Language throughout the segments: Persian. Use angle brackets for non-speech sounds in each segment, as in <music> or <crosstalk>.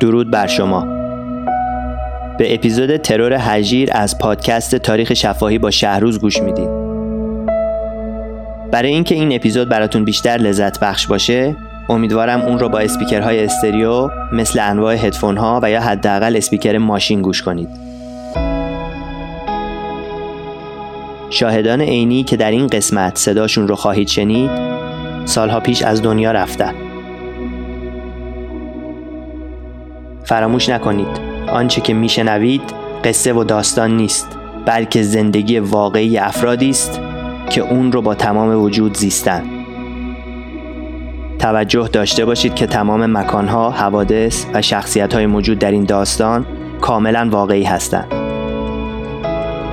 درود بر شما. به اپیزود ترور هجیر از پادکست تاریخ شفاهی با شهروز گوش می‌دید. برای اینکه این اپیزود براتون بیشتر لذت بخش باشه امیدوارم اون رو با اسپیکرهای استریو مثل انواع هدفون ها و یا حداقل اسپیکر ماشین گوش کنید. شاهدان عینی که در این قسمت صداشون رو خواهید شنید سالها پیش از دنیا رفتن. فراموش نکنید. آنچه که میشنوید قصه و داستان نیست بلکه زندگی واقعی افرادی است که اون رو با تمام وجود زیستن. توجه داشته باشید که تمام مکانها، حوادث و شخصیت موجود در این داستان کاملا واقعی هستند.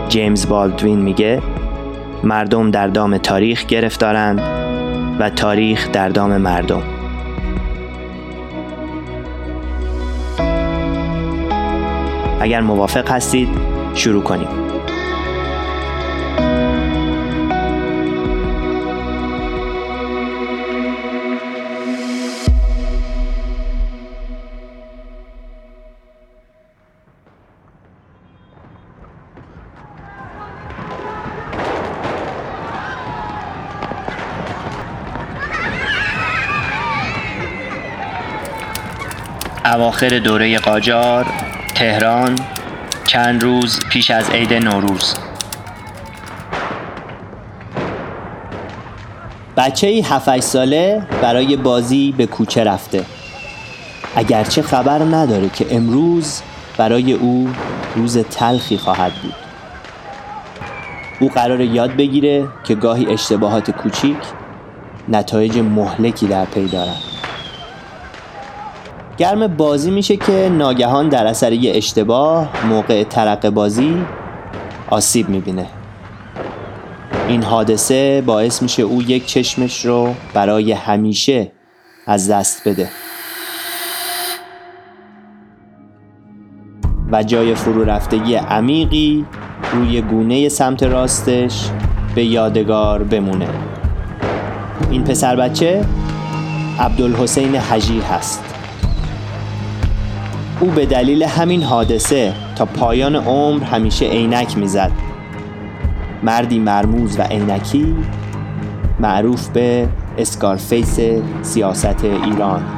جیمز بالدوین میگه مردم در دام تاریخ گرفتارند و تاریخ در دام مردم. اگر موافق هستید شروع کنیم. اواخر دوره قاجار تهران چند روز پیش از عید نوروز. بچه ای هفت ساله برای بازی به کوچه رفته. اگرچه خبر نداره که امروز برای او روز تلخی خواهد بود. او قرار یاد بگیره که گاهی اشتباهات کوچیک نتایج مهلکی در پی دارند گرم بازی میشه که ناگهان در اثر یه اشتباه موقع ترق بازی آسیب می‌بینه. این حادثه باعث میشه او یک چشمش رو برای همیشه از دست بده. و جای فرو رفتگی عمیقی روی گونه سمت راستش به یادگار بمونه. این پسر بچه عبدالحسین حجیر هست. او به دلیل همین حادثه تا پایان عمر همیشه عینک می‌زد. مردی مرموز و عینکی معروف به اسکارفیس سیاست ایران.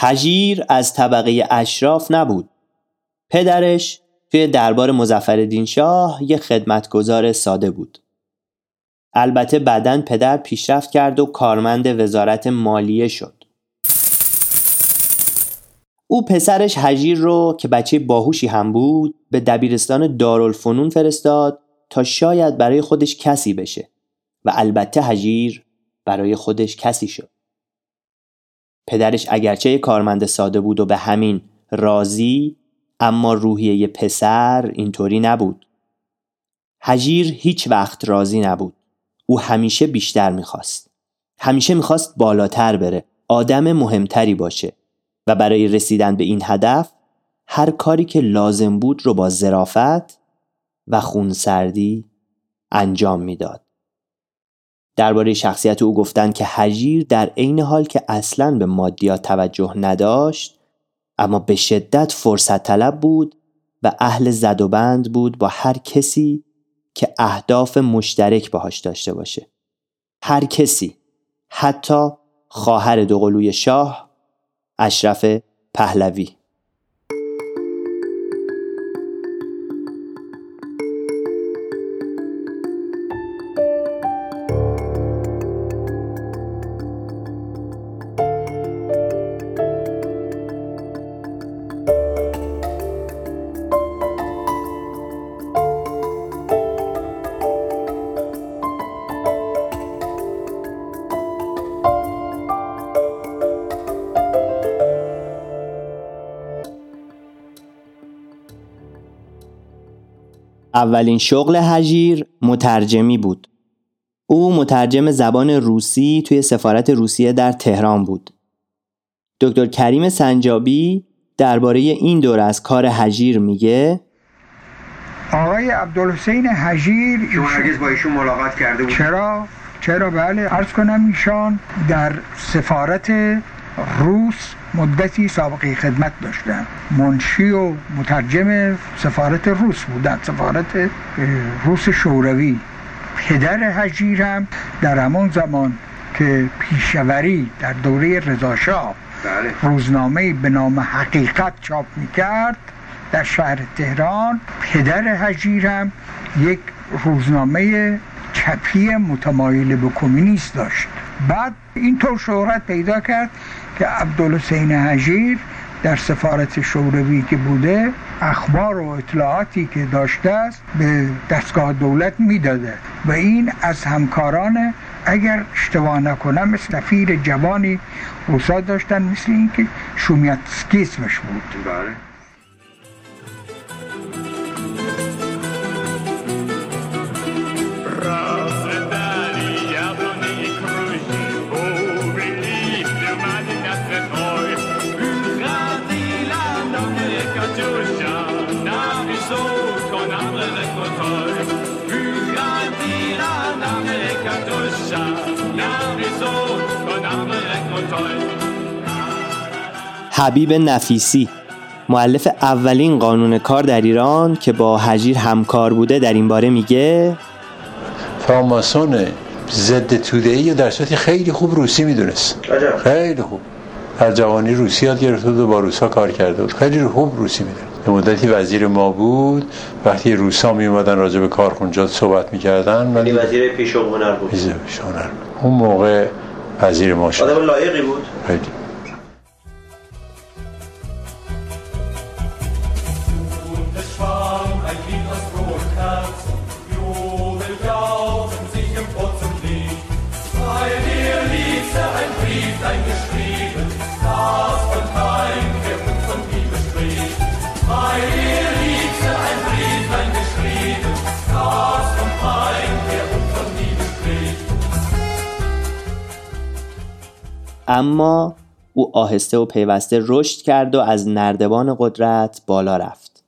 هجیر از طبقه اشراف نبود. پدرش توی دربار مزفر شاه یه خدمتگزار ساده بود. البته بعدا پدر پیشرفت کرد و کارمند وزارت مالیه شد. او پسرش هجیر رو که بچه باهوشی هم بود به دبیرستان دارالفنون فرستاد تا شاید برای خودش کسی بشه و البته هجیر برای خودش کسی شد. پدرش اگرچه کارمند ساده بود و به همین راضی اما روحیه پسر اینطوری نبود. هجیر هیچ وقت راضی نبود. او همیشه بیشتر می‌خواست. همیشه می‌خواست بالاتر بره آدم مهمتری باشه و برای رسیدن به این هدف هر کاری که لازم بود رو با ظرافت و خونسردی انجام می‌داد. درباره شخصیت او گفتند که هجیر در عین حال که اصلا به مادیات توجه نداشت اما به شدت فرصت طلب بود و اهل زد و بند بود با هر کسی که اهداف مشترک باهاش داشته باشه. هر کسی حتی خواهر دوقلوی شاه اشرف پهلوی. اولین شغل هجیر مترجمی بود. او مترجم زبان روسی توی سفارت روسیه در تهران بود. دکتر کریم سنجابی درباره این دور از کار هجیر میگه آقای عبدالحسین هجیر شما هرگز با ایشون ملاقات کرده بود چرا؟ چرا بله عرض کنم ایشان در سفارت روس مدتی سابقه خدمت داشتن منشی و مترجم سفارت روس بودن. سفارت روس شوروی. پدر هجیر هم در همون زمان که پیشوری در دوره رضاشاه بله. روزنامه به نام حقیقت چاپ می‌کرد در شهر تهران پدر هجیر هم یک روزنامه چپی متمایل به کمونیست داشت. بعد اینطور شهرت پیدا کرد که عبدالحسین هجیر در سفارت شوروی که بوده اخبار و اطلاعاتی که داشته است به دستگاه دولت می‌داده. و این از همکاران اگر اشتباه نکنم سفیر جوانی روسا داشتن مثل اینکه شومیتسکی اسمش بود. بله. حبیب نفیسی. معلف اولین قانون کار در ایران که با هجیر همکار بوده در این باره میگه فراماسون ضد توده ای در صورتی خیلی خوب روسی می‌دونست. خیلی خوب. در جوانی روسی یاد گرفته بود و با روسا کار کرده بود. خیلی خوب روسی می‌دونست. به مدتی وزیر ما بود. وقتی روسا می اومدن راجع به کارخونجات صحبت می‌کردن ولی وزیر پیش و هنر بود. پیش هنر اون موقع وزیر ما شد. آدم لایقی بود. خیلی. اما او آهسته و پیوسته رشد کرد و از نردبان قدرت بالا رفت.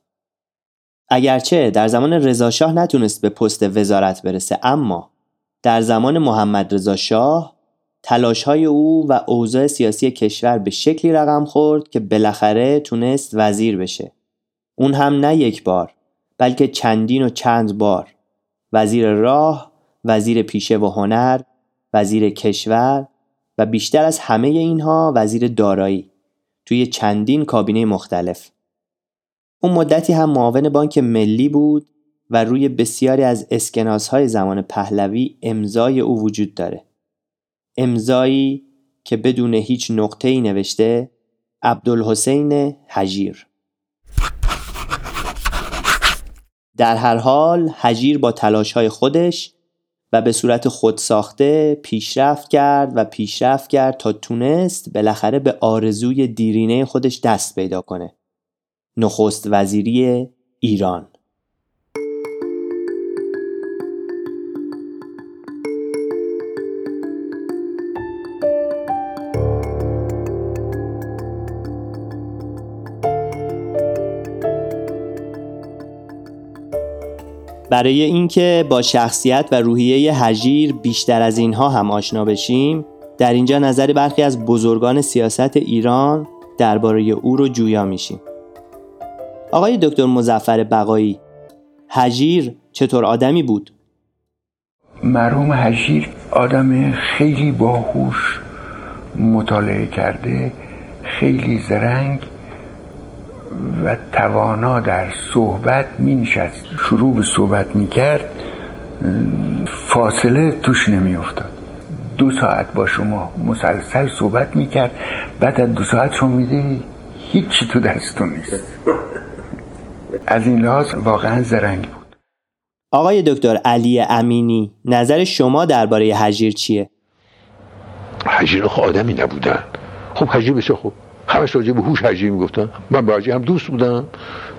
اگرچه در زمان رضاشاه نتونست به پست وزارت برسه اما در زمان محمد رضا شاه تلاش های او و اوضاع سیاسی کشور به شکلی رقم خورد که بالاخره تونست وزیر بشه. اون هم نه یک بار بلکه چندین و چند بار وزیر راه، وزیر پیشه و هنر، وزیر کشور بیشتر از همه اینها وزیر دارایی توی چندین کابینه مختلف. اون مدتی هم معاون بانک ملی بود و روی بسیاری از اسکناسهای زمان پهلوی امضای او وجود داره. امضایی که بدون هیچ نقطه ای نوشته عبدالحسین حجیر در هر حال حجیر با تلاش های خودش و به صورت خودساخته پیشرفت کرد و پیشرفت کرد تا تونست بالاخره به آرزوی دیرینه خودش دست پیدا کنه. نخست وزیری ایران. برای اینکه با شخصیت و روحیه هجیر بیشتر از اینها هم آشنا بشیم در اینجا نظر برخی از بزرگان سیاست ایران درباره او رو جویا میشیم آقای دکتر مزفر بقایی هجیر چطور آدمی بود؟ مرحوم هجیر آدم خیلی باهوش مطالعه کرده خیلی زرنگ و توانا در صحبت می نشست شروع به صحبت می کرد فاصله توش نمی افتاد دو ساعت با شما مسلسل صحبت می کرد بعد از دو ساعت شما می هیچی تو دستون نیست. از این لحاظ واقعا زرنگ بود. آقای دکتر علی امینی نظر شما درباره هجیر چیه؟ هجیر آدمی نبودن. خب هجیر بسیار خوب. همش راجع به هوش هجی می‌گفتن من با هم دوست بودم.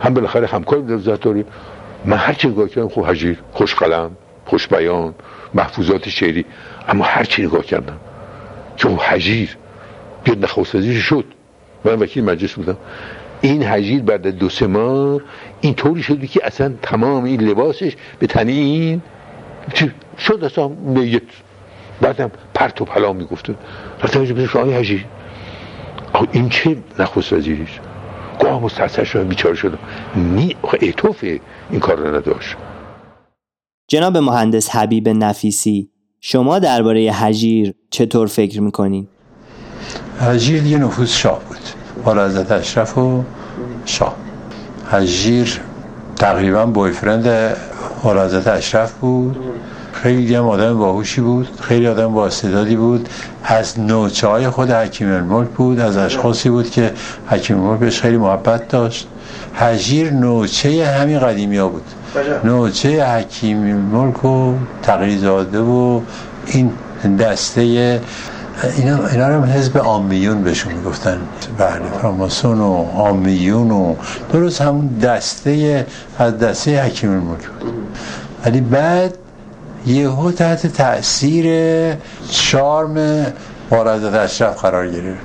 هم بالاخره همکار بودم ذات داریم من هر چی نگاه کردم خوب هجیر خوش قلم خوشبیان محفوظات شعری. اما هر چی نگاه کردم که حجیر بیاد نخواست شد. من وکیل مجلس بودم. این حجیر بعد دو سه ماه این طوری شده که اصلا تمام این لباسش به تنی این شد اصلا میت بعدم پرت و پلا می‌گفته رفتم اینجا آقای حجیر این چه نخست وزیریش؟ گاه مستحصر شدم بیچاره شدم نی اعتوف این کار رو نداشت. جناب مهندس حبیب نفیسی شما درباره حجیر چطور فکر می‌کنین؟ حجیر یه نفوذ شاه بود. بالا حضرت اشرف و شاه. حجیر تقریبا بویفرند بالا حضرت اشرف بود. خیلی هم آدم باهوشی بود خیلی آدم با استعدادی بود. از نوچه های خود حکیم الملک بود از اشخاصی بود که حکیم الملک بهش خیلی محبت داشت. حجیر نوچه همین قدیمی ها بود نوچه حکیم الملک و تقریزاده و این دسته اینا, اینا رو حزب آمیون بهشون می‌گفتن. بله فراماسون و آمیون و درست همون دسته از دسته حکیم الملک بود. ولی بعد یهو تحت تاثیر شارم بارزت اشرف قرار گرفت.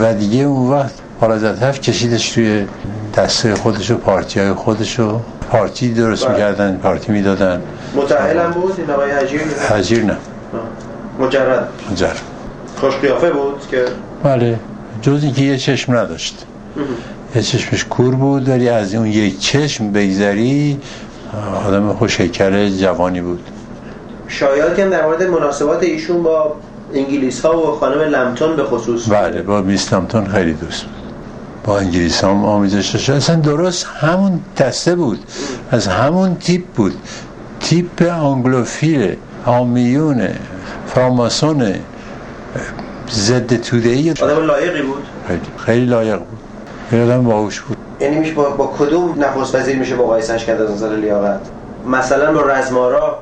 و دیگه اون وقت بارزت اشرف کشیدش توی دسته خودش و پارتی های خودش و پارتی درست بله. می‌کردن پارتی می‌دادن. متعهل هم بود؟ این آقای حجیر؟ حجیر نه. مجرد. مجرد. خوش قیافه بود که؟ بله. جز اینکه یه چشم نداشت. یه چشمش کور بود ولی از اون یک چشم بگذری آدم خوش جوانی بود. شایعاتی هم در مورد مناسبات ایشون با انگلیس ها و خانم لمتون به خصوص. بله با Miss لمتون خیلی دوست بود. با انگلیس ها آمیزش داشت. اصلا درست همون دسته بود. از همون تیپ بود. تیپ آنگلوفیل آمیون فراماسون ضد توده ای آدم لایقی بود؟ خیلی, خیلی لایق بود. خیلی آدم باهوش بود. یعنی میشه با, با کدوم نخست وزیر میشه با قایسش کرد از نظر لیاقت؟ مثلا با رزمارا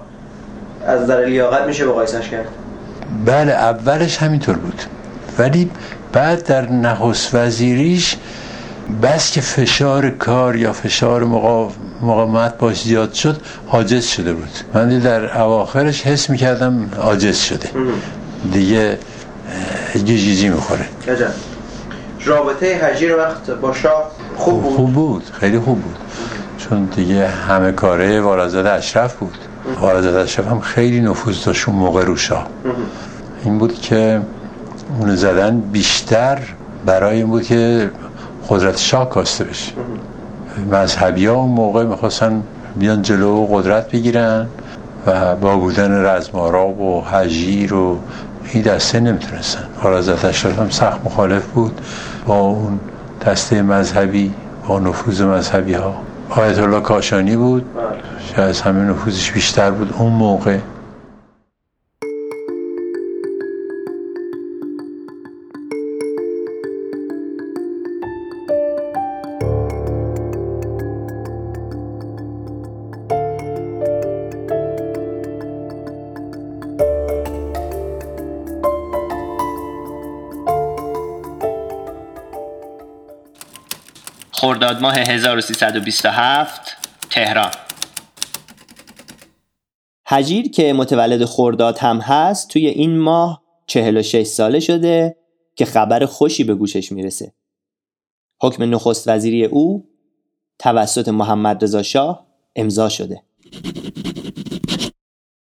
از نظر لیاقت میشه با قایسش کرد. بله اولش همینطور بود. ولی بعد در نخست وزیریش بس که فشار کار یا فشار مقاومت باش زیاد شد عاجز شده بود. من در اواخرش حس می‌کردم عاجز شده. دیگه جیجی می‌خوره. رابطه حجیر وقت با شاه خوب بود خوب بود؟ خیلی خوب بود. چون دیگه همه کاره وارزاد اشرف بود. وارزاد اشرف هم خیلی نفوذ داشت اون موقع رو شاه این بود که اون زدن بیشتر برای این بود که قدرت شاه کاسته بشه. مذهبی ها اون موقع می‌خواستن بیان جلو و قدرت بگیرن و با بودن رزمارا و حجیر و این دسته نمی‌تونستن. حرازت اشراف هم سخت مخالف بود با اون دسته مذهبی با نفوذ مذهبی ها. آیت الله کاشانی بود شاید همه نفوذش بیشتر بود. اون موقع خرداد ماه 1327 تهران حجیر که متولد خرداد هم هست توی این ماه 46 ساله شده که خبر خوشی به گوشش می‌رسه. حکم نخست وزیری او توسط محمد رضا شاه امضا شده.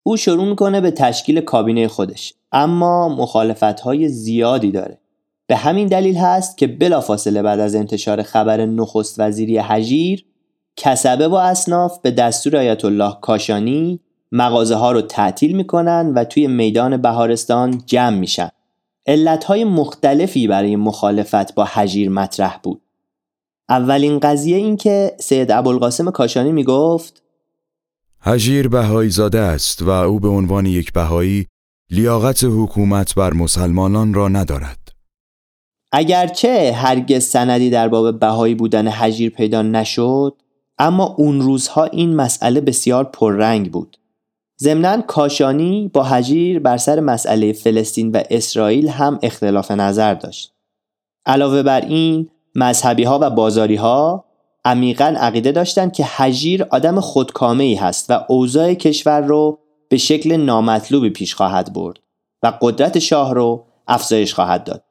او شروع می‌کنه به تشکیل کابینه خودش اما مخالفت های زیادی داره. به همین دلیل هست که بلافاصله بعد از انتشار خبر نخست وزیری حجیر کسبه و اصناف به دستور آیت الله کاشانی مغازه ها رو تعطیل می‌کنن و توی میدان بهارستان جمع میشن. علت های مختلفی برای مخالفت با حجیر مطرح بود. اولین قضیه این که سید ابوالقاسم کاشانی می‌گفت حجیر بهایی زاده است و او به عنوان یک بهایی لیاقت حکومت بر مسلمانان را ندارد. اگرچه هرگز سندی در باب بهایی بودن حجیر پیدا نشد اما اون روزها این مسئله بسیار پررنگ بود. ضمنا کاشانی با حجیر بر سر مسئله فلسطین و اسرائیل هم اختلاف نظر داشت. علاوه بر این مذهبی ها و بازاری ها عمیقا عقیده داشتند که حجیر آدم خودکامه ای هست و اوضاع کشور رو به شکل نامطلوبی پیش خواهد برد و قدرت شاه رو افزایش خواهد داد.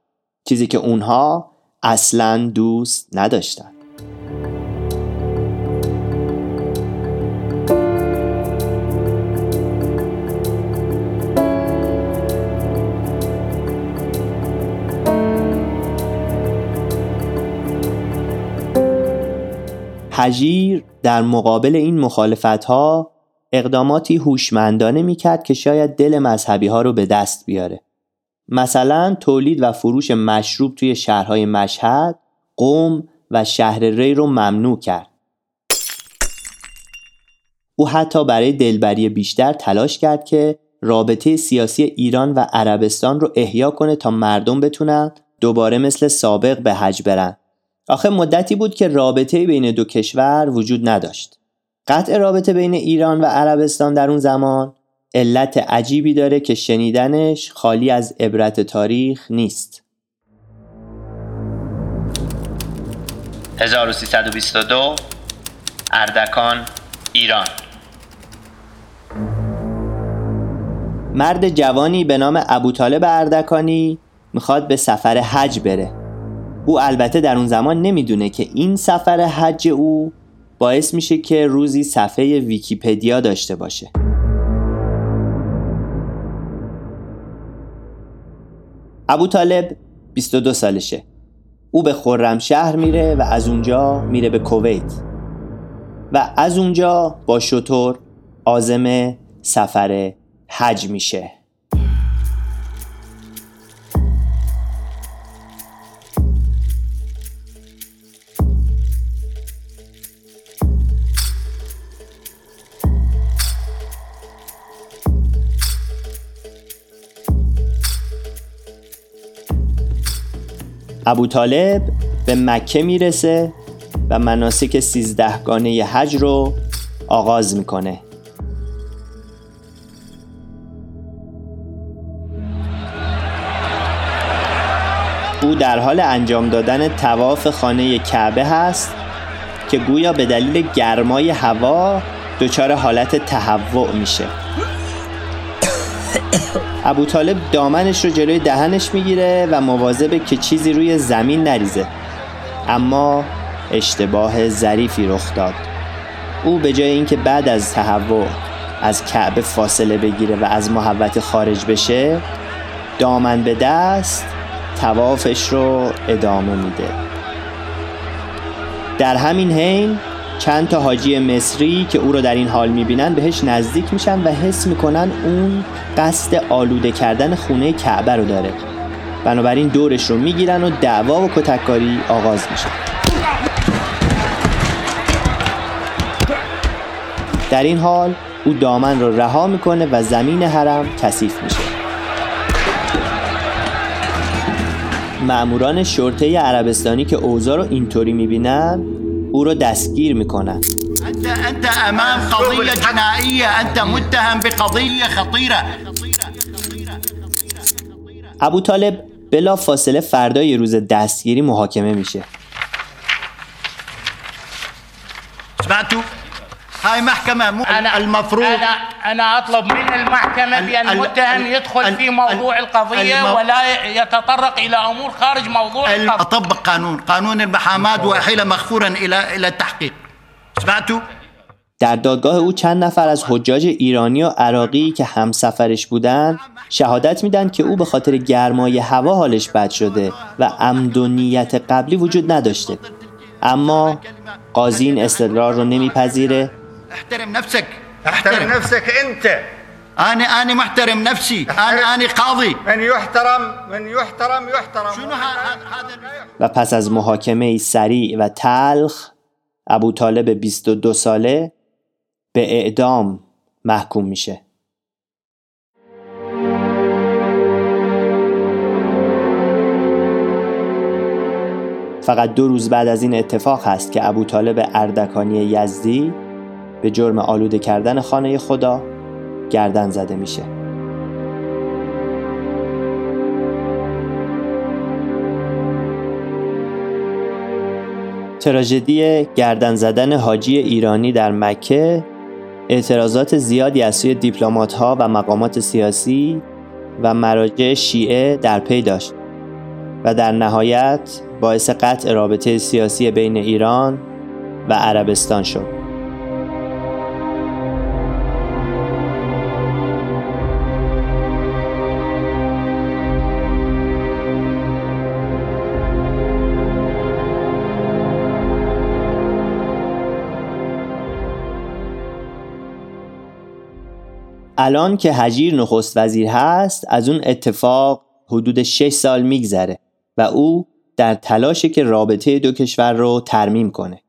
چیزی که اونها اصلا دوست نداشتند هجیر در مقابل این مخالفت ها اقداماتی هوشمندانه می‌کرد که شاید دل مذهبی ها رو به دست بیاره. مثلا تولید و فروش مشروب توی شهرهای مشهد، قوم و شهر ری رو ممنوع کرد. او حتی برای دلبری بیشتر تلاش کرد که رابطه سیاسی ایران و عربستان رو احیا کنه تا مردم بتونن دوباره مثل سابق به حج برن. آخه مدتی بود که رابطه بین دو کشور وجود نداشت. قطع رابطه بین ایران و عربستان در اون زمان علت عجیبی داره که شنیدنش خالی از عبرت تاریخ نیست. 1322 اردکان ایران. مرد جوانی به نام ابوطالب اردکانی می‌خواد به سفر حج بره. او البته در اون زمان نمی‌دونه که این سفر حج او باعث میشه که روزی صفحه ویکیپدیا داشته باشه. ابو طالب 22 سالشه. او به خرمشهر میره و از اونجا میره به کویت. و از اونجا با شطور آزم سفر حج میشه. ابو طالب به مکه می‌رسه و مناسک سیزدهگانه حج رو آغاز می‌کنه. او در حال انجام دادن تواف خانه کعبه هست که گویا به دلیل گرمای هوا دچار حالت تهوع میشه. ابو طالب دامنش رو جلوی دهنش می‌گیره و مواظبه که چیزی روی زمین نریزه. اما اشتباه ظریفی رخ داد. او به جای اینکه بعد از تهوع از کعبه فاصله بگیره و از محوت خارج بشه دامن به دست توافش رو ادامه میده. در همین حین چند تا حاجی مصری که او رو در این حال می‌بینن بهش نزدیک میشن و حس می‌کنن اون قصد آلوده کردن خونه کعبه رو داره. بنابراین دورش رو می‌گیرن و دعوا و کتککاری آغاز میشه. در این حال او دامن رو رها می‌کنه و زمین حرم کثیف میشه. معموران شرطه عربستانی که اوضاع رو اینطوری می‌بینن او را دستگیر می‌کنن. انت انت امام قضیه جنائیه. انت متهم بقضیه خطیره. ابو طالب بلا فاصله فردای روز دستگیری محاکمه میشه. هاي محكمة مو أنا المفروض أنا أنا أطلب من المحكمة بأن المتهم يدخل في موضوع القضية ولا يتطرق إلى أمور خارج موضوع القضية. أطبق قانون قانون المحاماة وأحيل مغفورا إلى إلى التحقيق. سمعتوا؟ در دادگاه او چند نفر از حجاج ایرانی و عراقی که همسفرش بودند شهادت میدن که او به خاطر گرمای هوا حالش بد شده و عمد و نیت قبلی وجود نداشته. اما قاضی این استدلال رو نمیپذیره. احترم نفسك. احترم نفسك انت. انا انا محترم نفسي. انا انا قاضي. من يحترم من يحترم يحترم. شنو هذا؟ و پس از محاکمه سریع و تلخ ابو طالب 22 ساله به اعدام محکوم میشه. فقط دو روز بعد از این اتفاق هست که ابو طالب اردکانی یزدی به جرم آلوده کردن خانه خدا گردن زده میشه تراژدی گردن زدن حاجی ایرانی در مکه اعتراضات زیادی از سوی دیپلمات ها و مقامات سیاسی و مراجع شیعه در پی داشت و در نهایت باعث قطع رابطه سیاسی بین ایران و عربستان شد. الان که هجیر نخست وزیر هست از اون اتفاق حدود 6 سال میگذره و او در تلاشه که رابطه دو کشور رو ترمیم کنه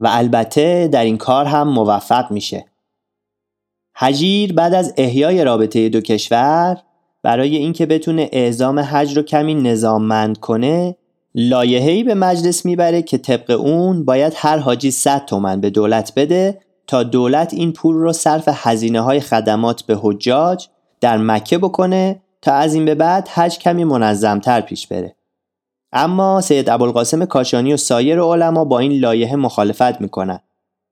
و البته در این کار هم موفق میشه. هجیر بعد از احیای رابطه دو کشور برای اینکه بتونه اعزام حج رو کمی نظاممند کنه لایحه‌ای به مجلس می‌بره که طبق اون باید هر حاجی 100 تومن به دولت بده تا دولت این پول رو صرف هزینه های خدمات به حجاج در مکه بکنه تا از این به بعد حج کمی منظمتر پیش بره. اما سید ابوالقاسم کاشانی و سایر علما با این لایحه مخالفت می‌کنن.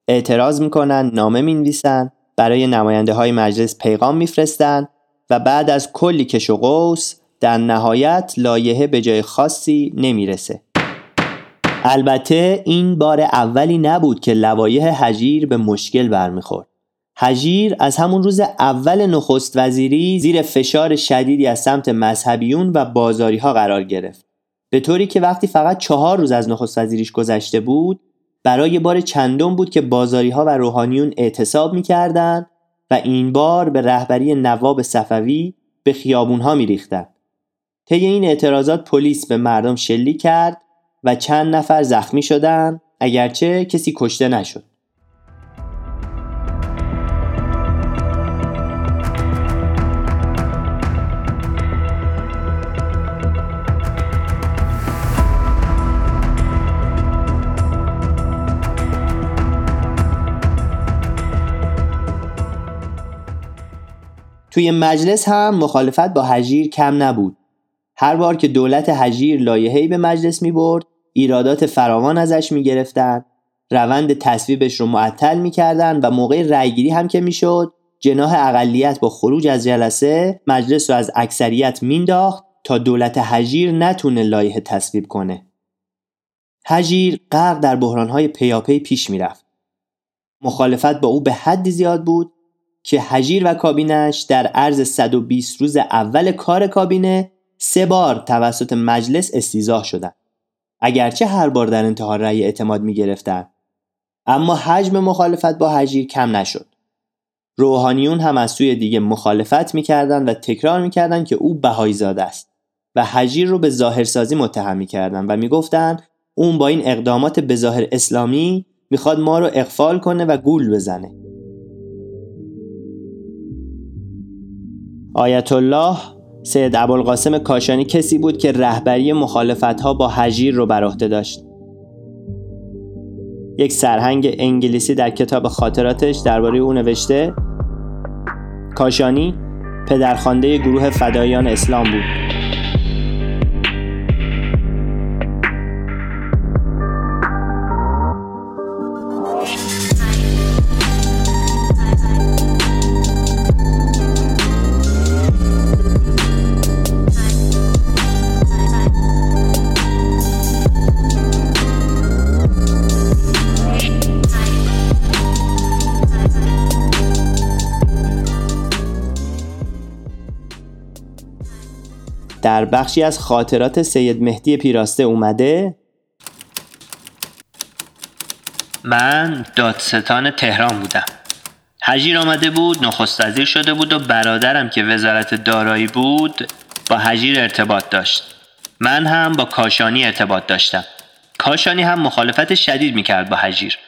اعتراض می‌کنن، نامه می‌نویسن، برای نماینده های مجلس پیغام میفرستن و بعد از کلی کش و قوس در نهایت لایحه به جای خاصی نمی‌رسه. البته این بار اولی نبود که لوایح هجیر به مشکل برمیخورد. هجیر از همون روز اول نخست وزیری زیر فشار شدیدی از سمت مذهبیون و بازاری ها قرار گرفت. به طوری که وقتی فقط چهار روز از نخست وزیریش گذشته بود برای بار چندم بود که بازاری ها و روحانیون اعتصاب می‌کردند و این بار به رهبری نواب صفوی به خیابون ها میریختند. طی این اعتراضات پلیس به مردم شلیک کرد و چند نفر زخمی شدن اگرچه کسی کشته نشد. توی مجلس هم مخالفت با هجیر کم نبود. هر بار که دولت هجیر لایحه‌ای به مجلس می برد ایرادات فراوان ازش می گرفتن روند تصویبش رو معطل می‌کردن و موقع رأیگیری هم که می‌شد جناح اقلیت با خروج از جلسه مجلس رو از اکثریت مینداخت تا دولت هجیر نتونه لایحه تصویب کنه. هجیر غرق در بحرانهای پیاپی پیش می‌رفت. مخالفت با او به حدی زیاد بود که هجیر و کابینش در عرض 120 روز اول کار کابینه سه بار توسط مجلس استیزاه شدند. اگرچه هر بار در انتها رأی اعتماد می گرفتن. اما حجم مخالفت با هجیر کم نشد. روحانیون هم از سوی دیگه مخالفت می‌کردند و تکرار می‌کردند که او بهایی زاده است و هجیر رو به ظاهرسازی متهم می‌کردند و می‌گفتند اون با این اقدامات به ظاهر اسلامی می‌خواد ما رو اقفال کنه و گول بزنه. آیت الله سید ابوالقاسم کاشانی کسی بود که رهبری مخالفت ها با هجیر رو بر عهده داشت. یک سرهنگ انگلیسی در کتاب خاطراتش درباره او نوشته کاشانی پدرخوانده گروه فدایان اسلام بود در بخشی از خاطرات سید مهدی پیراسته اومده؟ من دادستان تهران بودم. هجیر آمده بود نخست وزیر شده بود و برادرم که وزارت دارایی بود با هجیر ارتباط داشت. من هم با کاشانی ارتباط داشتم. کاشانی هم مخالفت شدید می‌کرد با هجیر.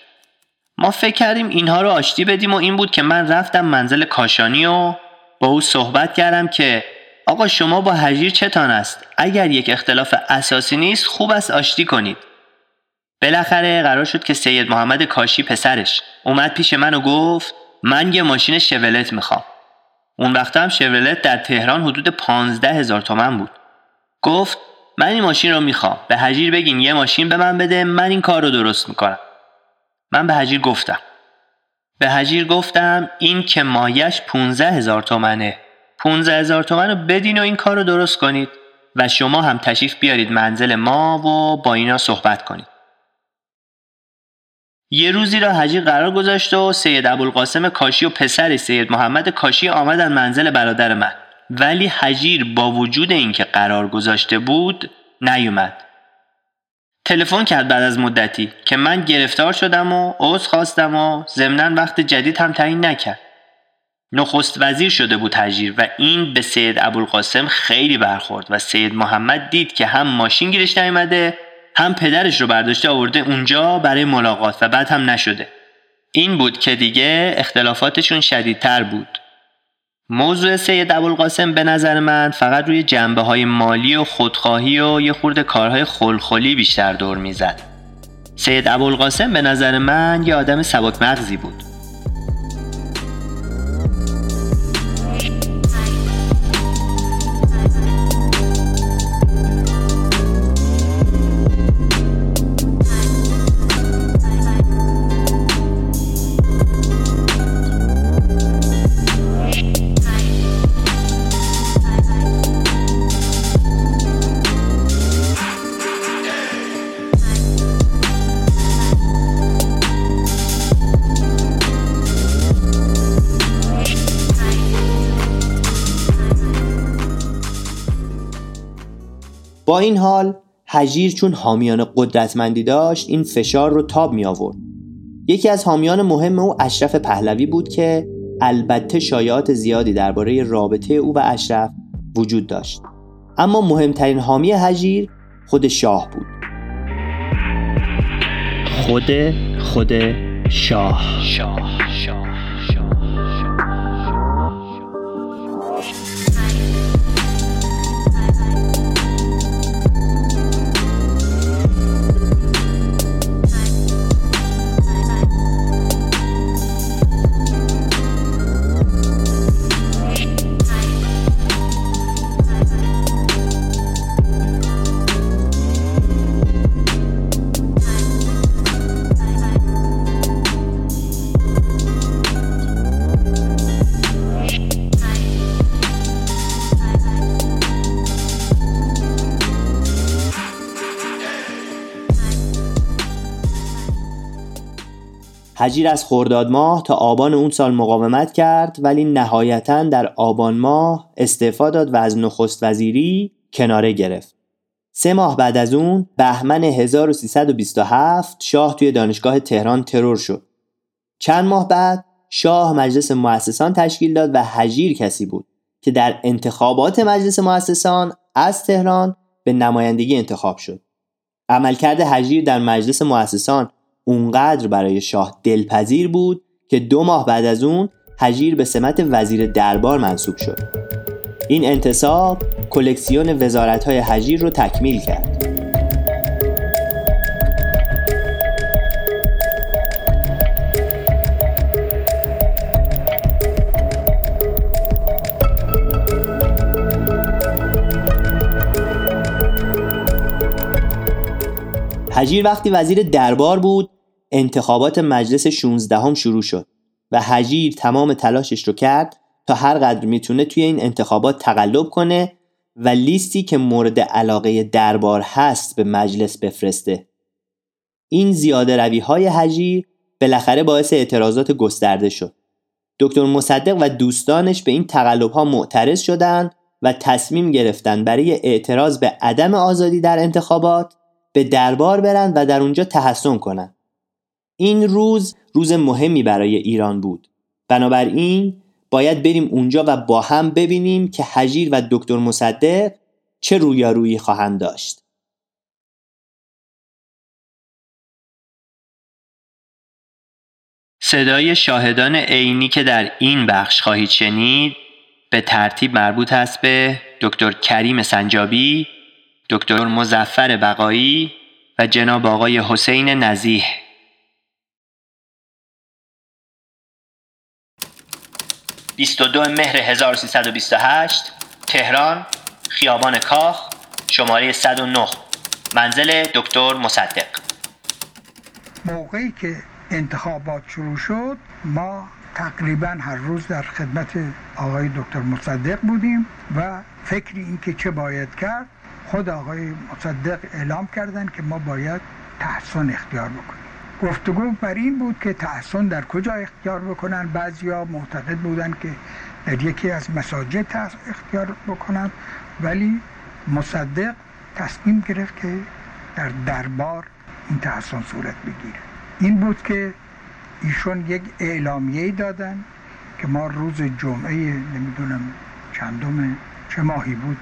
ما فکر کردیم اینها رو آشتی بدیم و این بود که من رفتم منزل کاشانی و با او صحبت کردم که آقا شما با هجیر چتان است؟ اگر یک اختلاف اساسی نیست خوب است آشتی کنید. بالاخره قرار شد که سید محمد کاشی پسرش. اومد پیش من و گفت من یه ماشین شولت می‌خوام. اون وقت هم شولت در تهران حدود پانزده هزار تومن بود. گفت من این ماشین رو می‌خوام. به هجیر بگین یه ماشین به من بده من این کار رو درست می‌کنم. من به هجیر گفتم. به هجیر گفتم این که مایش 15 هزار تومنه. 15 هزار تومن رو بدین و این کار رو درست کنید و شما هم تشریف بیارید منزل ما و با اینا صحبت کنید. یه روزی را حجیر قرار گذاشت و سید ابوالقاسم کاشی و پسر سید محمد کاشی آمدن منزل برادر من. ولی حجیر با وجود اینکه قرار گذاشته بود نیومد. تلفن کرد بعد از مدتی که من گرفتار شدم و عذر خواستم و ضمنا وقت جدید هم تعیین نکرد. نخست وزیر شده بود تجیر و این به سید ابوالقاسم خیلی برخورد و سید محمد دید که هم ماشین گیرش نیومده هم پدرش رو برداشته آورده اونجا برای ملاقات و بعد هم نشده. این بود که دیگه اختلافاتشون شدیدتر بود. موضوع سید ابوالقاسم به نظر من فقط روی جنبه های مالی و خودخواهی و یه خورده کارهای خلخلی بیشتر دور می‌زد. سید ابوالقاسم به نظر من یه آدم سبک مغزی بود. با این حال هجیر چون حامیان قدرتمندی داشت این فشار رو تاب می آورد. یکی از حامیان مهم او اشرف پهلوی بود که البته شایعات زیادی درباره رابطه او و اشرف وجود داشت. اما مهمترین حامی هجیر خود شاه بود. خود خود شاه. شاه شاه. هجیر از خرداد ماه تا آبان اون سال مقاومت کرد ولی نهایتا در آبان ماه استعفا داد و از نخست وزیری کناره گرفت. سه ماه بعد از اون بهمن 1327 شاه توی دانشگاه تهران ترور شد. چند ماه بعد شاه مجلس مؤسسان تشکیل داد و هجیر کسی بود که در انتخابات مجلس مؤسسان از تهران به نمایندگی انتخاب شد. عملکرد هجیر در مجلس مؤسسان اونقدر برای شاه دلپذیر بود که دو ماه بعد از اون هجیر به سمت وزیر دربار منصوب شد. این انتصاب کلکسیون وزارت های هجیر رو تکمیل کرد. هجیر وقتی وزیر دربار بود انتخابات مجلس 16 هم شروع شد و هجیر تمام تلاشش رو کرد تا هر قدر می‌تونه توی این انتخابات تقلب کنه و لیستی که مورد علاقه دربار هست به مجلس بفرسته. این زیاده روی های هجیر بالاخره باعث اعتراضات گسترده شد. دکتر مصدق و دوستانش به این تقلب ها معترض شدند و تصمیم گرفتن برای اعتراض به عدم آزادی در انتخابات به دربار برن و در اونجا تحسن کنن. این روز روز مهمی برای ایران بود. بنابراین باید بریم اونجا و با هم ببینیم که حجیر و دکتر مصدق چه رویارویی خواهند داشت. صدای شاهدان عینی که در این بخش خواهید شنید به ترتیب مربوط است به دکتر کریم سنجابی دکتر مزفر بقایی و جناب آقای حسین نزیه 22 مهر 1328 تهران خیابان کاخ شماره 109 منزل دکتر مصدق. موقعی که انتخابات شروع شد ما تقریبا هر روز در خدمت آقای دکتر مصدق بودیم و فکری اینکه چه باید کرد خود آقای مصدق اعلام کردن که ما باید تحسن اختیار بکنیم. گفتگو بر این بود که تحسن در کجا اختیار بکنن بعضیا معتقد بودن که در یکی از مساجد اختیار بکنن ولی مصدق تصمیم گرفت که در دربار این تحسن صورت بگیره. این بود که ایشون یک اعلامیه دادن که ما روز جمعه نمی‌دونم چندم چه ماهی بود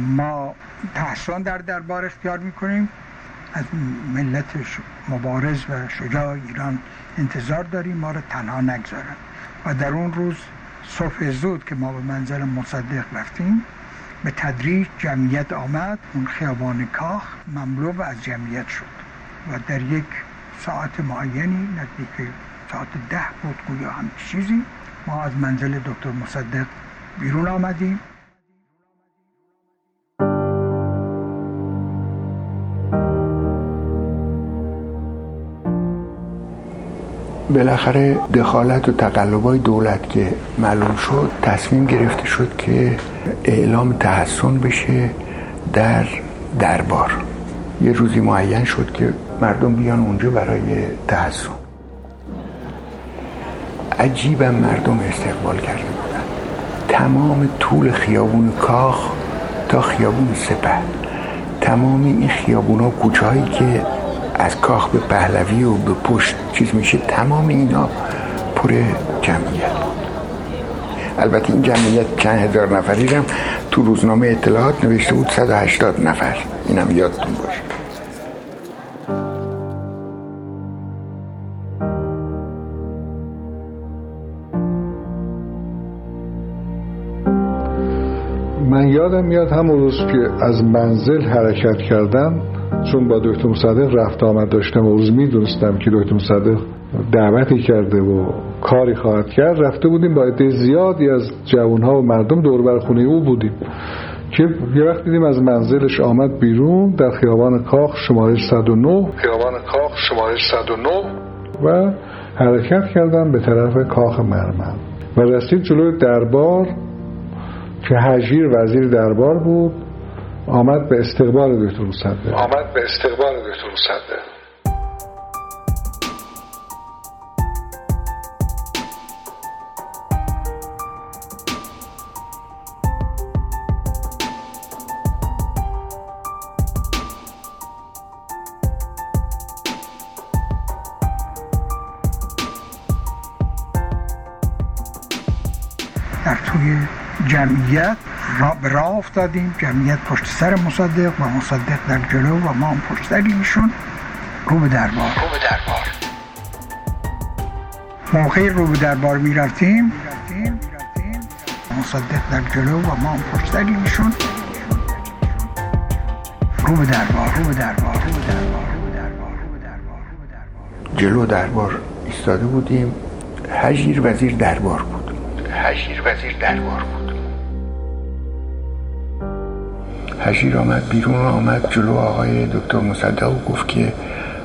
ما تحسن در دربار اختیار می‌کنیم. از ملت مبارز و شجاع ایران انتظار داریم ما رو تنها نگذارن. و در اون روز صبح زود که ما به منزل مصدق رفتیم به تدریج جمعیت آمد اون خیابان کاخ مملو از جمعیت شد. و در یک ساعت معینی نزدیک ساعت ده بود گویا هم چیزی ما از منزل دکتر مصدق بیرون آمدیم. بالاخره دخالت و تقلبای دولت که معلوم شد تصمیم گرفته شد که اعلام تحسن بشه در دربار. یه روزی معین شد که مردم بیان اونجا برای تحسن. عجیبا مردم استقبال کرده بودن. تمام طول خیابون کاخ تا خیابون سپه. تمام این خیابون ها که از کاخ به پهلوی و به پشت چیز میشه تمام اینا پر جمعیت. البته این جمعیت چند هزار نفری هم تو روزنامه اطلاعات نوشته بود 180 نفر. اینم یادتون باشه. من یادم میاد همون روز که از منزل حرکت کردم چون با دکتر مصدق رفت آمد داشتم و روز می‌دونستم که دکتر مصدق دعوتی کرده و کاری خواهد کرد رفته بودیم با عده زیادی از جوانها و مردم دور بر خونه او بودیم. که یه وقت دیدیم از منزلش آمد بیرون در خیابان کاخ شماره 109 خیابان کاخ شماره 109 و حرکت کردن به طرف کاخ مرمر. و رسید جلوی دربار که حجیر وزیر دربار بود. آمد به استقبال دکتر مصدق. آمد به استقبال دکتر مصدق. در توی جمعیت به راه افتادیم جمعیت پشت سر مصدق و مصدق در جلو و ما هم پشت سر ایشون. رو به دربار. رو به دربار. موقعی رو به دربار می رفتیم. مصدق در جلو و ما هم پشت سر ایشون. رو به دربار رو به دربار رو به دربار. جلو دربار ایستاده بودیم. حجیر وزیر دربار بود. حجیر وزیر دربار بود. حشیر آمد. بیرون آمد جلو آقای دکتر مصدق و گفت که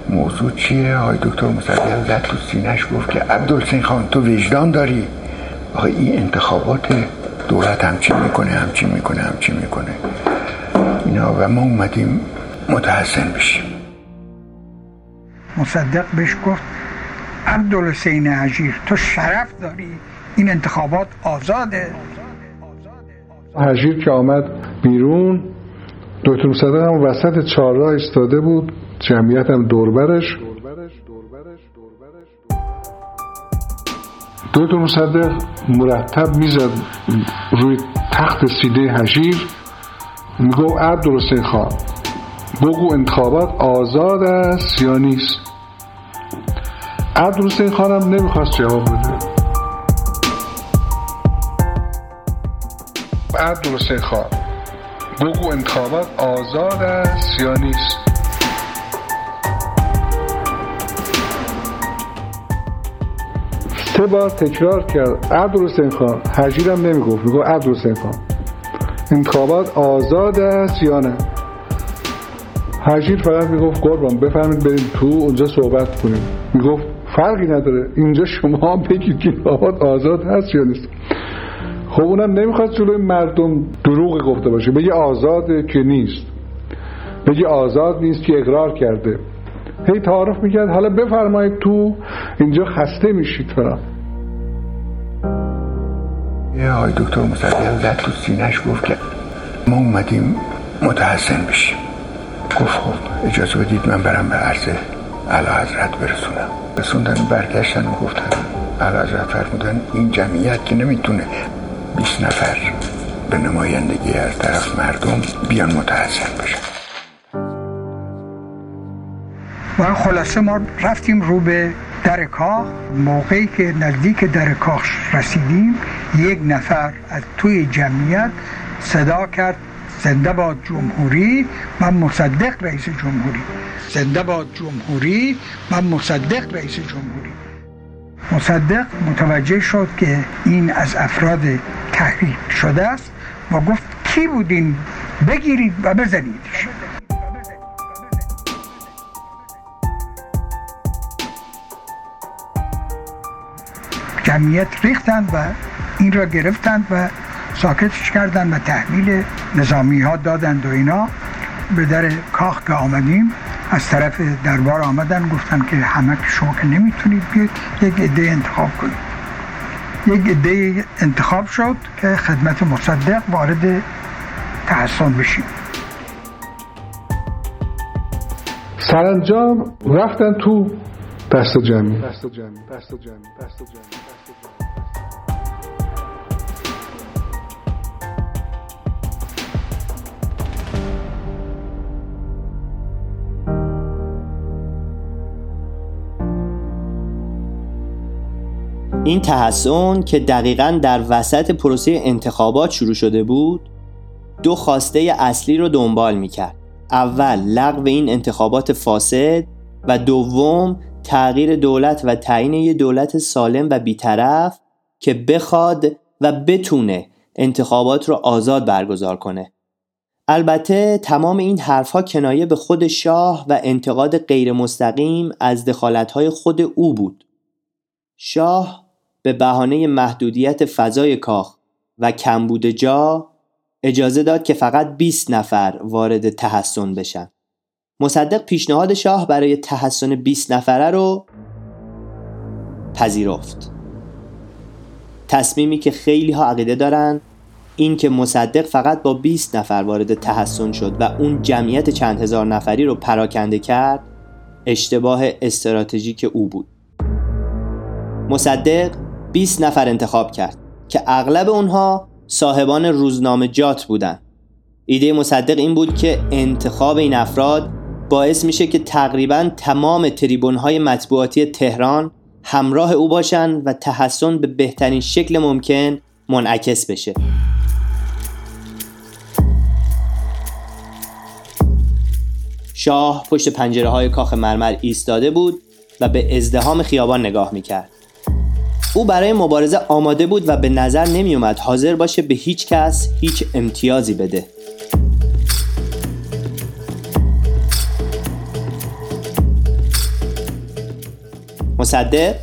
موضوع چیه؟ آقای دکتر مصدق زد تو سینش گفت که عبدالسین خان تو وجدان داری؟ آقای این انتخابات دولت همچین می‌کنه همچین می‌کنه همچین می‌کنه. اینا و ما اومدیم متحسن بشیم. مصدق بهش گفت عبدالحسین عجیر تو شرف داری این انتخابات آزاده؟ حجیر که آمد بیرون دکتر مصدق هم وسط چهارراه ایستاده بود. جمعیت هم دوربرش. دکتر مصدق مرتب می‌زد روی تخت سیده حجیر میگو عبدالحسین خان بگو انتخابات آزاد است یا نیست. عبدالحسین خانم نمی‌خواست جواب بده. عبدالحسین خان بگو انتخابات آزاد است یا نیست؟ سه بار تکرار کرد عبدالحسین خان. حجیرم نمی‌گفت میگو عبدالحسین خان. انتخابات آزاد است یا نه؟ حجیر فقط می‌گفت قربان بفرمید بریم تو اونجا صحبت کنیم. می‌گفت فرقی نداره اینجا شما بگید که آباد آزاد هست یا نیست. خب اونم نمی‌خواد جلوی مردم دروغ گفته باشه. بگه آزاده که نیست. بگه آزاد نیست که اقرار کرده. هی تعارف می‌کرد. حالا بفرمایید تو اینجا خسته میشید فرا یه های دکتر مصدق زد تو سینش گفت که ما اومدیم متحسن بشیم. گفت خب اجازه بدید من برم به عرض علا حضرت برسونم. رسوندن برگشتن و گفتن علا حضرت فرمودن این جمعیت که نمی‌تونه 20 نفر. به نمایندگی از طرف مردم بیان متحسن بشن. و خلاصه ما رفتیم رو به در کاخ موقعی که نزدیک در کاخ رسیدیم یک نفر از توی جمعیت صدا کرد زنده باد جمهوری من مصدق رئیس جمهوری. زنده باد جمهوری من مصدق رئیس جمهوری. مصدق متوجه شد که این از افراد تحریک شده است و گفت کی بودین؟ بگیرید و بزنیدش جمعیت ریختند و این را گرفتند و ساکتش کردند و تحویل نظامی ها دادند و اینا. به در کاخ که آمدیم از طرف دربار آمدن گفتن که همه شما که نمی‌تونید بیاید یک عده انتخاب کنید. یک عده انتخاب شد که خدمت مصدق وارد تحسن بشیم. سرانجام رفتن تو دست جمعی. دست جمعی دست جمعی دست جمعی. این تحسن که دقیقا در وسط پروسه انتخابات شروع شده بود دو خواسته اصلی رو دنبال می‌کرد. اول لغو این انتخابات فاسد و دوم تغییر دولت و تعیین یه دولت سالم و بیطرف که بخواد و بتونه انتخابات رو آزاد برگزار کنه. البته تمام این حرفها کنایه به خود شاه و انتقاد غیر مستقیم از دخالتهای خود او بود. شاه به بهانه محدودیت فضای کاخ و کمبود جا اجازه داد که فقط 20 نفر وارد تحسن بشن. مصدق پیشنهاد شاه برای تحسن 20 نفره رو پذیرفت. تصمیمی که خیلی ها عقیده دارن این که مصدق فقط با 20 نفر وارد تحسن شد و اون جمعیت چند هزار نفری رو پراکنده کرد اشتباه استراتژیک او بود. مصدق 20 نفر انتخاب کرد که اغلب اونها صاحبان روزنامه جات بودن. ایده مصدق این بود که انتخاب این افراد باعث میشه که تقریبا تمام تریبون های مطبوعاتی تهران همراه او باشن و تحسن به بهترین شکل ممکن منعکس بشه. شاه پشت پنجره های کاخ مرمر ایستاده بود و به ازدهام خیابان نگاه می‌کرد. او برای مبارزه آماده بود و به نظر نمی اومد حاضر باشه به هیچ کس هیچ امتیازی بده. مصدق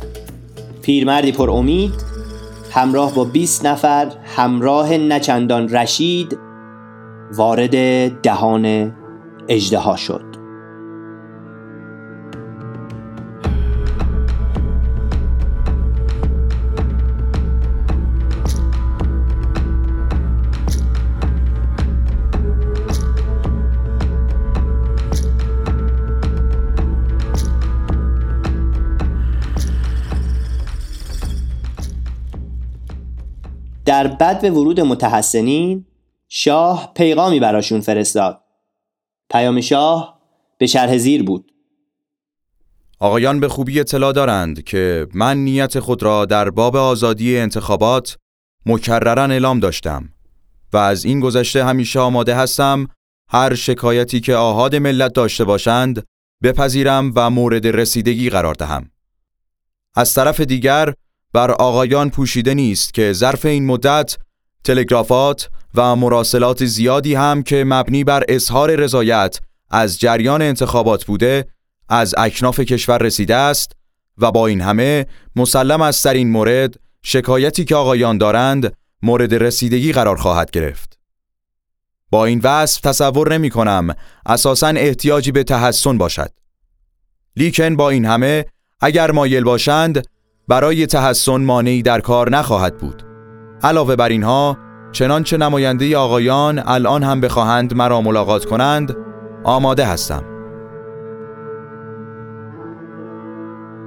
پیرمردی پر امید همراه با 20 نفر همراه نچندان رشید وارد دهان اجدها شد. در بد به ورود متحسنین شاه پیغامی براشون فرستاد پیام شاه به شرح زیر بود آقایان به خوبی اطلاع دارند که من نیت خود را در باب آزادی انتخابات مکررن اعلام داشتم و از این گذشته همیشه آماده هستم هر شکایتی که آهاد ملت داشته باشند بپذیرم و مورد رسیدگی قرار دهم. از طرف دیگر بر آقایان پوشیده نیست که ظرف این مدت تلگرافات و مراسلات زیادی هم که مبنی بر اظهار رضایت از جریان انتخابات بوده از اکناف کشور رسیده است و با این همه مسلم است در این مورد شکایتی که آقایان دارند مورد رسیدگی قرار خواهد گرفت. با این وصف تصور نمی کنم اساساً احتیاجی به تحسن باشد. لیکن با این همه اگر مایل باشند برای تحسن مانعی در کار نخواهد بود. علاوه بر اینها چنانچه نماینده آقایان الان هم بخواهند مرا ملاقات کنند آماده هستم.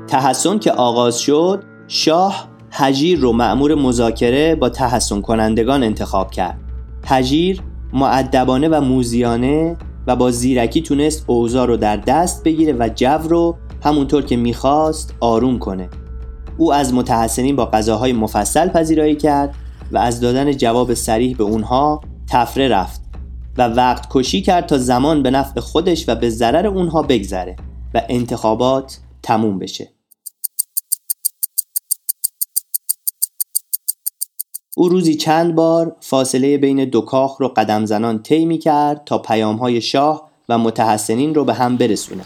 تحسن که آغاز شد شاه هجیر رو معمور مذاکره با تحسن کنندگان انتخاب کرد هجیر معدبانه و موزیانه و با زیرکی تونست اوضاع رو در دست بگیره و جو رو همونطور که می‌خواست آروم کنه او از متحسنین با غذاهای مفصل پذیرایی کرد و از دادن جواب سریح به اونها تفره رفت و وقت کشی کرد تا زمان به نفع خودش و به ضرر اونها بگذره و انتخابات تموم بشه. او روزی چند بار فاصله بین دو کاخ رو قدم زنان طی کرد تا پیام های شاه و متحسنین رو به هم برسونه.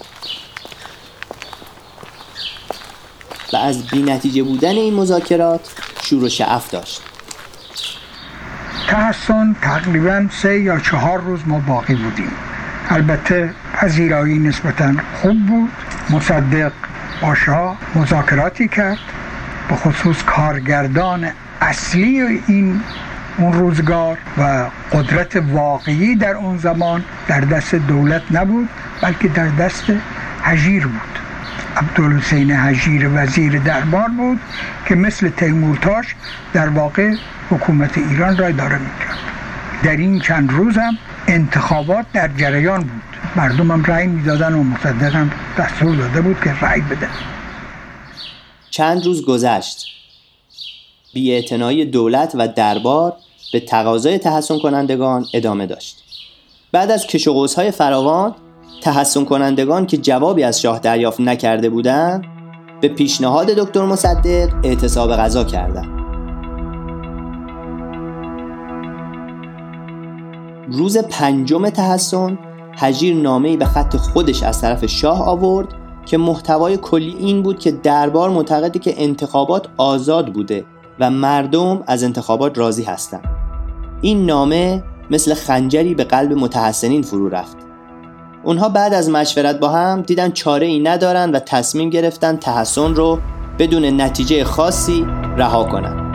و از بی بودن این مذاکرات شور و شعف داشت. تحسن تقریبا سه یا چهار روز ما باقی بودیم. البته پذیرایی نسبتا خوب بود. مصدق با شاه مذاکراتی کرد. به خصوص کارگردان اصلی این اون روزگار و قدرت واقعی در اون زمان در دست دولت نبود بلکه در دست هجیر بود. عبدالحسین هجیر وزیر دربار بود که مثل تیمورتاش در واقع حکومت ایران را اداره می‌کرد. در این چند روز هم انتخابات در جریان بود. مردم هم رأی می‌دادن و مصدق هم دستور داده بود که رأی بده. چند روز گذشت. بیاعتنایی دولت و دربار به تقاضای تحسن کنندگان ادامه داشت. بعد از کش و های فراوان تحسن کنندگان که جوابی از شاه دریافت نکرده بودند به پیشنهاد دکتر مصدق اعتصاب غذا کردند روز پنجم تحسن هجیر نامه‌ای به خط خودش از طرف شاه آورد که محتوای کلی این بود که دربار معتقده که انتخابات آزاد بوده و مردم از انتخابات راضی هستند. این نامه مثل خنجری به قلب متحسنین فرو رفت. اونها بعد از مشورت با هم دیدن چاره ای ندارن و تصمیم گرفتن تحسن رو بدون نتیجه خاصی رها کنند.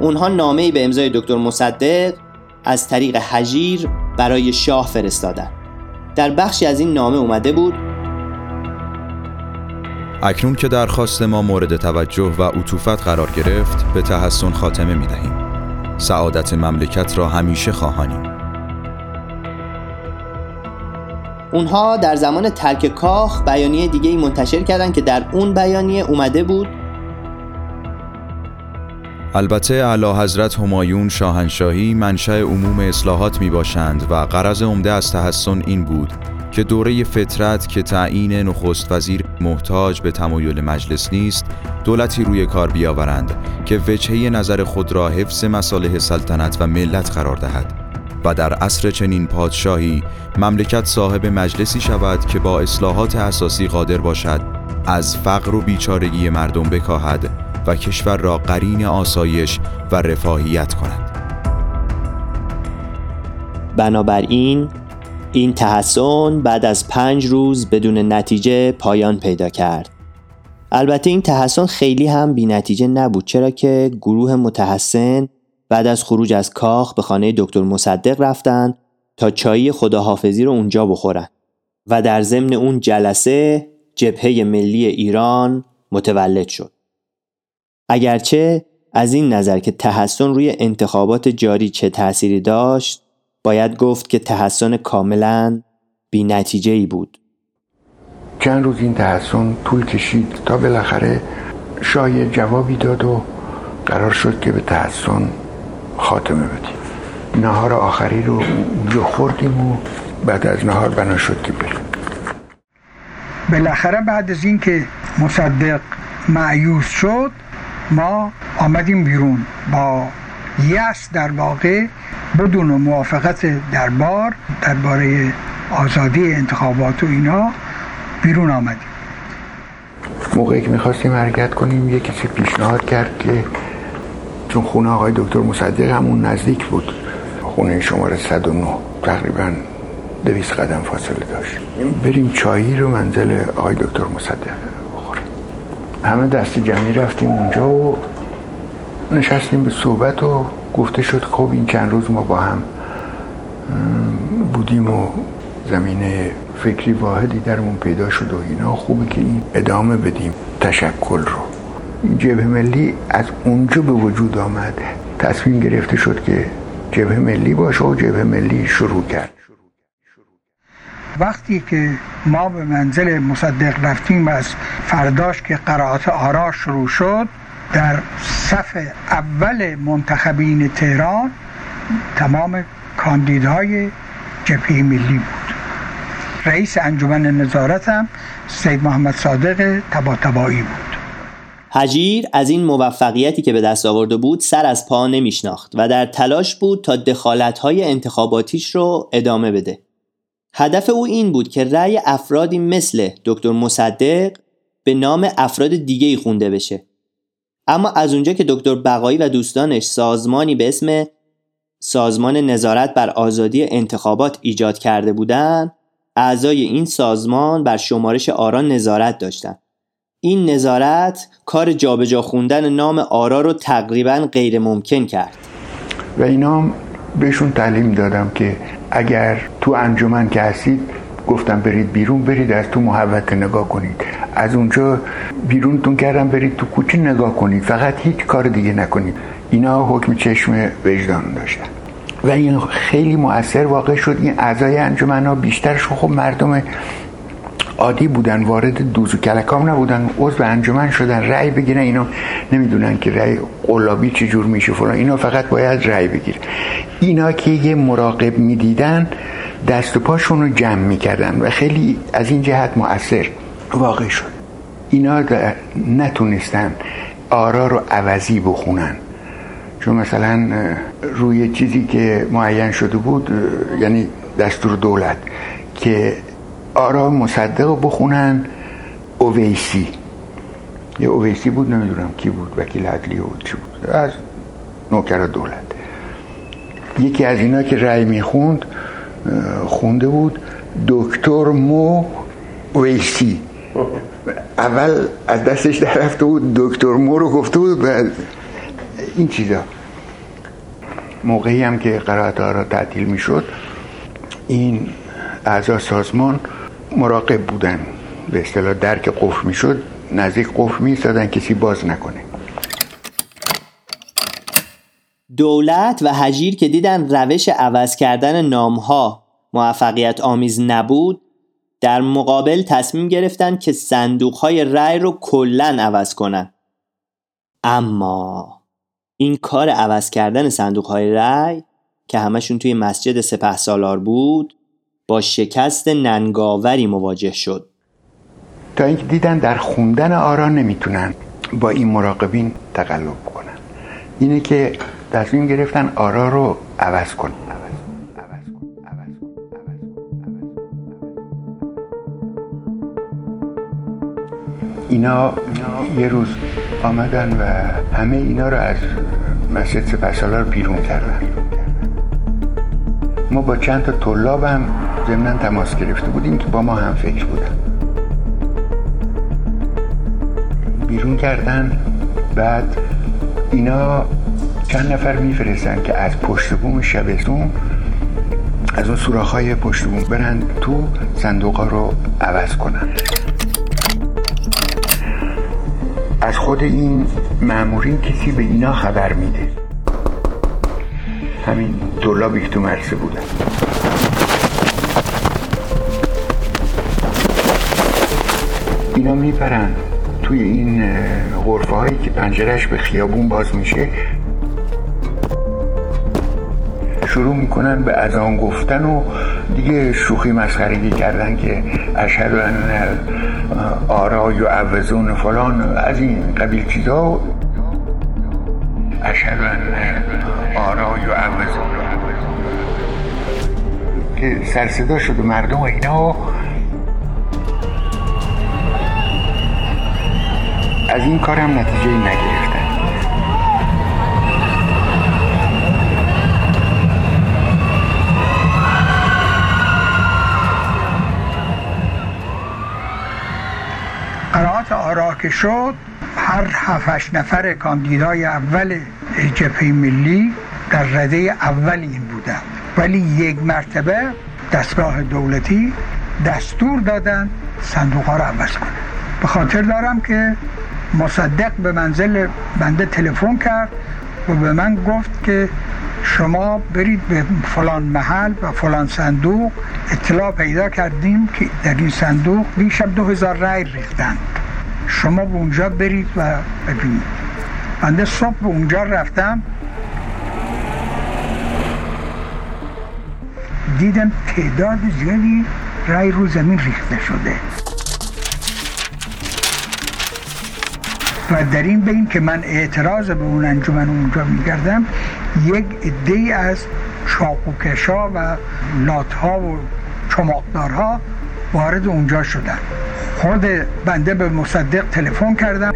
اونها نامه ای به امضای دکتر مصدق از طریق حجیر برای شاه فرستادن. در بخشی از این نامه اومده بود اکنون که درخواست ما مورد توجه و عطوفت قرار گرفت به تحسن خاتمه می دهیم. سعادت مملکت را همیشه خواهانیم اونها در زمان ترک کاخ بیانیه دیگه ای منتشر کردن که در اون بیانیه اومده بود. البته اعلی حضرت همایون شاهنشاهی منشأ عموم اصلاحات می باشند و قرض عمده از تحسن این بود که دوره فطرت که تعیین نخست وزیر محتاج به تمایل مجلس نیست دولتی روی کار بیاورند که وجهه نظر خود را حفظ مصالح سلطنت و ملت قرار دهد. و در عصر چنین پادشاهی مملکت صاحب مجلسی شود که با اصلاحات اساسی قادر باشد از فقر و بیچارگی مردم بکاهد و کشور را قرین آسایش و رفاهیت کند. بنابراین این تحسن بعد از پنج روز بدون نتیجه پایان پیدا کرد. البته این تحسن خیلی هم بی نتیجه نبود چرا که گروه متحسن بعد از خروج از کاخ به خانه دکتر مصدق رفتن تا چایی خداحافظی رو اونجا بخورن و در ضمن اون جلسه جبهه ملی ایران متولد شد. اگرچه از این نظر که تحسن روی انتخابات جاری چه تأثیری داشت باید گفت که تحسن کاملا بی نتیجه ای بود. چند روز این تحسن طول کشید تا بالاخره شاه جوابی داد و قرار شد که به تحسن خاتمه بدیم. نهار آخری رو جو خوردیم و بعد از نهار بنا شد که بریم. بالاخره بعد از اینکه مصدق معیوس شد ما آمدیم بیرون با یس در واقع بدون موافقت دربار درباره آزادی انتخابات و اینا بیرون آمدیم. موقعی که می‌خواستیم حرکت کنیم یه کسی پیشنهاد کرد که چون خونه آقای دکتر مصدق همون نزدیک بود. خونه شماره 109 تقریبا دویست قدم فاصله داشت. بریم چایی رو منزل آقای دکتر مصدق بخوریم. همه دست جمعی رفتیم اونجا و نشستیم به صحبت و گفته شد خب این چند روز ما با هم بودیم و زمینه فکری واحدی درمون پیدا شد و اینا. خوبه که این ادامه بدیم تشکل رو. جبه ملی از اونجا به وجود آمد. تصمیم گرفته شد که جبه ملی باشه و جبه ملی شروع کرد. وقتی که ما به منزل مصدق رفتیم از فرداش که قرائت آرا شروع شد در صف اول منتخبین تهران تمام کاندیدهای جبهه ملی بود. رئیس انجمن نظارت هم سید محمد صادق تباتبایی بود. هجیر از این موفقیتی که به دست آورده بود سر از پا نمیشناخت و در تلاش بود تا دخالتهای انتخاباتیش رو ادامه بده. هدف او این بود که رأی افرادی مثل دکتر مصدق به نام افراد دیگه خونده بشه. اما از اونجا که دکتر بقایی و دوستانش سازمانی به اسم سازمان نظارت بر آزادی انتخابات ایجاد کرده بودند اعضای این سازمان بر شمارش آرا نظارت داشتند این نظارت کار جابجا خوندن نام آرا رو تقریبا غیر ممکن کرد. و اینا بهشون تعلیم دادم که اگر تو انجمن که هستید گفتم برید بیرون برید از تو محوطه نگاه کنید. از اونجا بیرونتون کردم برید تو کوچه نگاه کنید. فقط هیچ کار دیگه نکنید. اینا حکم چشم وجدان داشتن. و این خیلی مؤثر واقع شد. این اعضای انجمن ها بیشترشون خب مردم عادی بودن وارد دوز و کلکام نبودن عضو انجمن شدن رأی بگیرن اینا نمی‌دونن که رأی قلابی چجور میشه فلان. اینا فقط باید رأی بگیرن. اینا که یه مراقب می‌دیدن دست و پاشون رو جمع می‌کردن و خیلی از این جهت مؤثر واقع شد. اینا نتونستن آرا رو عوضی بخونن. چون مثلا روی چیزی که معین شده بود یعنی دستور دولت که آرا مصدق رو بخونن اویسی. یه اویسی بود نمی‌دونم کی بود وکیل عدلی بود چی بود. از نوکر دولت. یکی از اینا که رأی می‌خوند خونده بود دکتر مو ویسی اول از دستش در رفته بود دکتر مو رو گفته بود و این چیزا. موقعی هم که قرائت را تعطیل می‌شد این اعضا سازمان مراقب بودن. به اصطلاح درک قفل می‌شد نزدیک قفل میستادن کسی باز نکنه. دولت و هجیر که دیدن روش عوض کردن نامها موفقیت آمیز نبود در مقابل تصمیم گرفتن که صندوق های رأی رو کلا عوض کنن. اما این کار عوض کردن صندوق های رأی که همشون توی مسجد سپه سالار بود با شکست ننگاوری مواجه شد. تا اینکه دیدن در خوندن آرا نمی‌تونن با این مراقبین تقلب کنن. اینه که تصمیم گرفتن آرا رو عوض کنن. اینا یه روز آمدن و همه اینا رو از مسجد سپسالار بیرون کردن. ما با چند تا طلاب هم ضمنا تماس گرفته بودیم که با ما هم فکر بودن. بیرون کردن بعد اینا چند نفر میفرستن که از پشت بوم شبستون از اون سوراخ های پشت بوم برن تو صندوق ها رو عوض کنن. از خود این معمورین کسی به اینا خبر میده. همین دولابی که تو مرسه بودن. اینا میپرن توی این غرفه هایی که پنجرش به خیابون باز میشه. شروع می‌کنن به اذان گفتن و دیگه شوخی مسخرگی کردن که اشهد ان آرا و عوزون فلان از این قبیل چیزا. اشهد ان آرا و عوزون که سرصدا شد و مردم و اینا. از این کارم نتیجه نگرفتن. قرارات آرا که شد هر هفتش نفر کاندیدای اول جبهه ملی در رده اول این بودن ولی یک مرتبه دستگاه دولتی دستور دادن صندوق ها رو عوض کنه. به خاطر دارم که مصدق به منزل بنده تلفن کرد و به من گفت که شما برید به فلان محل و فلان صندوق. اطلاع پیدا کردیم که در این صندوق از دو هزار رای ریختند شما به اونجا برید و ببینید. بنده صبح به اونجا رفتم. دیدم تعداد زیادی رای رو زمین ریخته شده. و در این بین که من اعتراض به اون انجمن اونجا میگردم یک عده از چاقوکشا و لاتها و چماقدارها وارد اونجا شدن. خود بنده به مصدق تلفن کردم.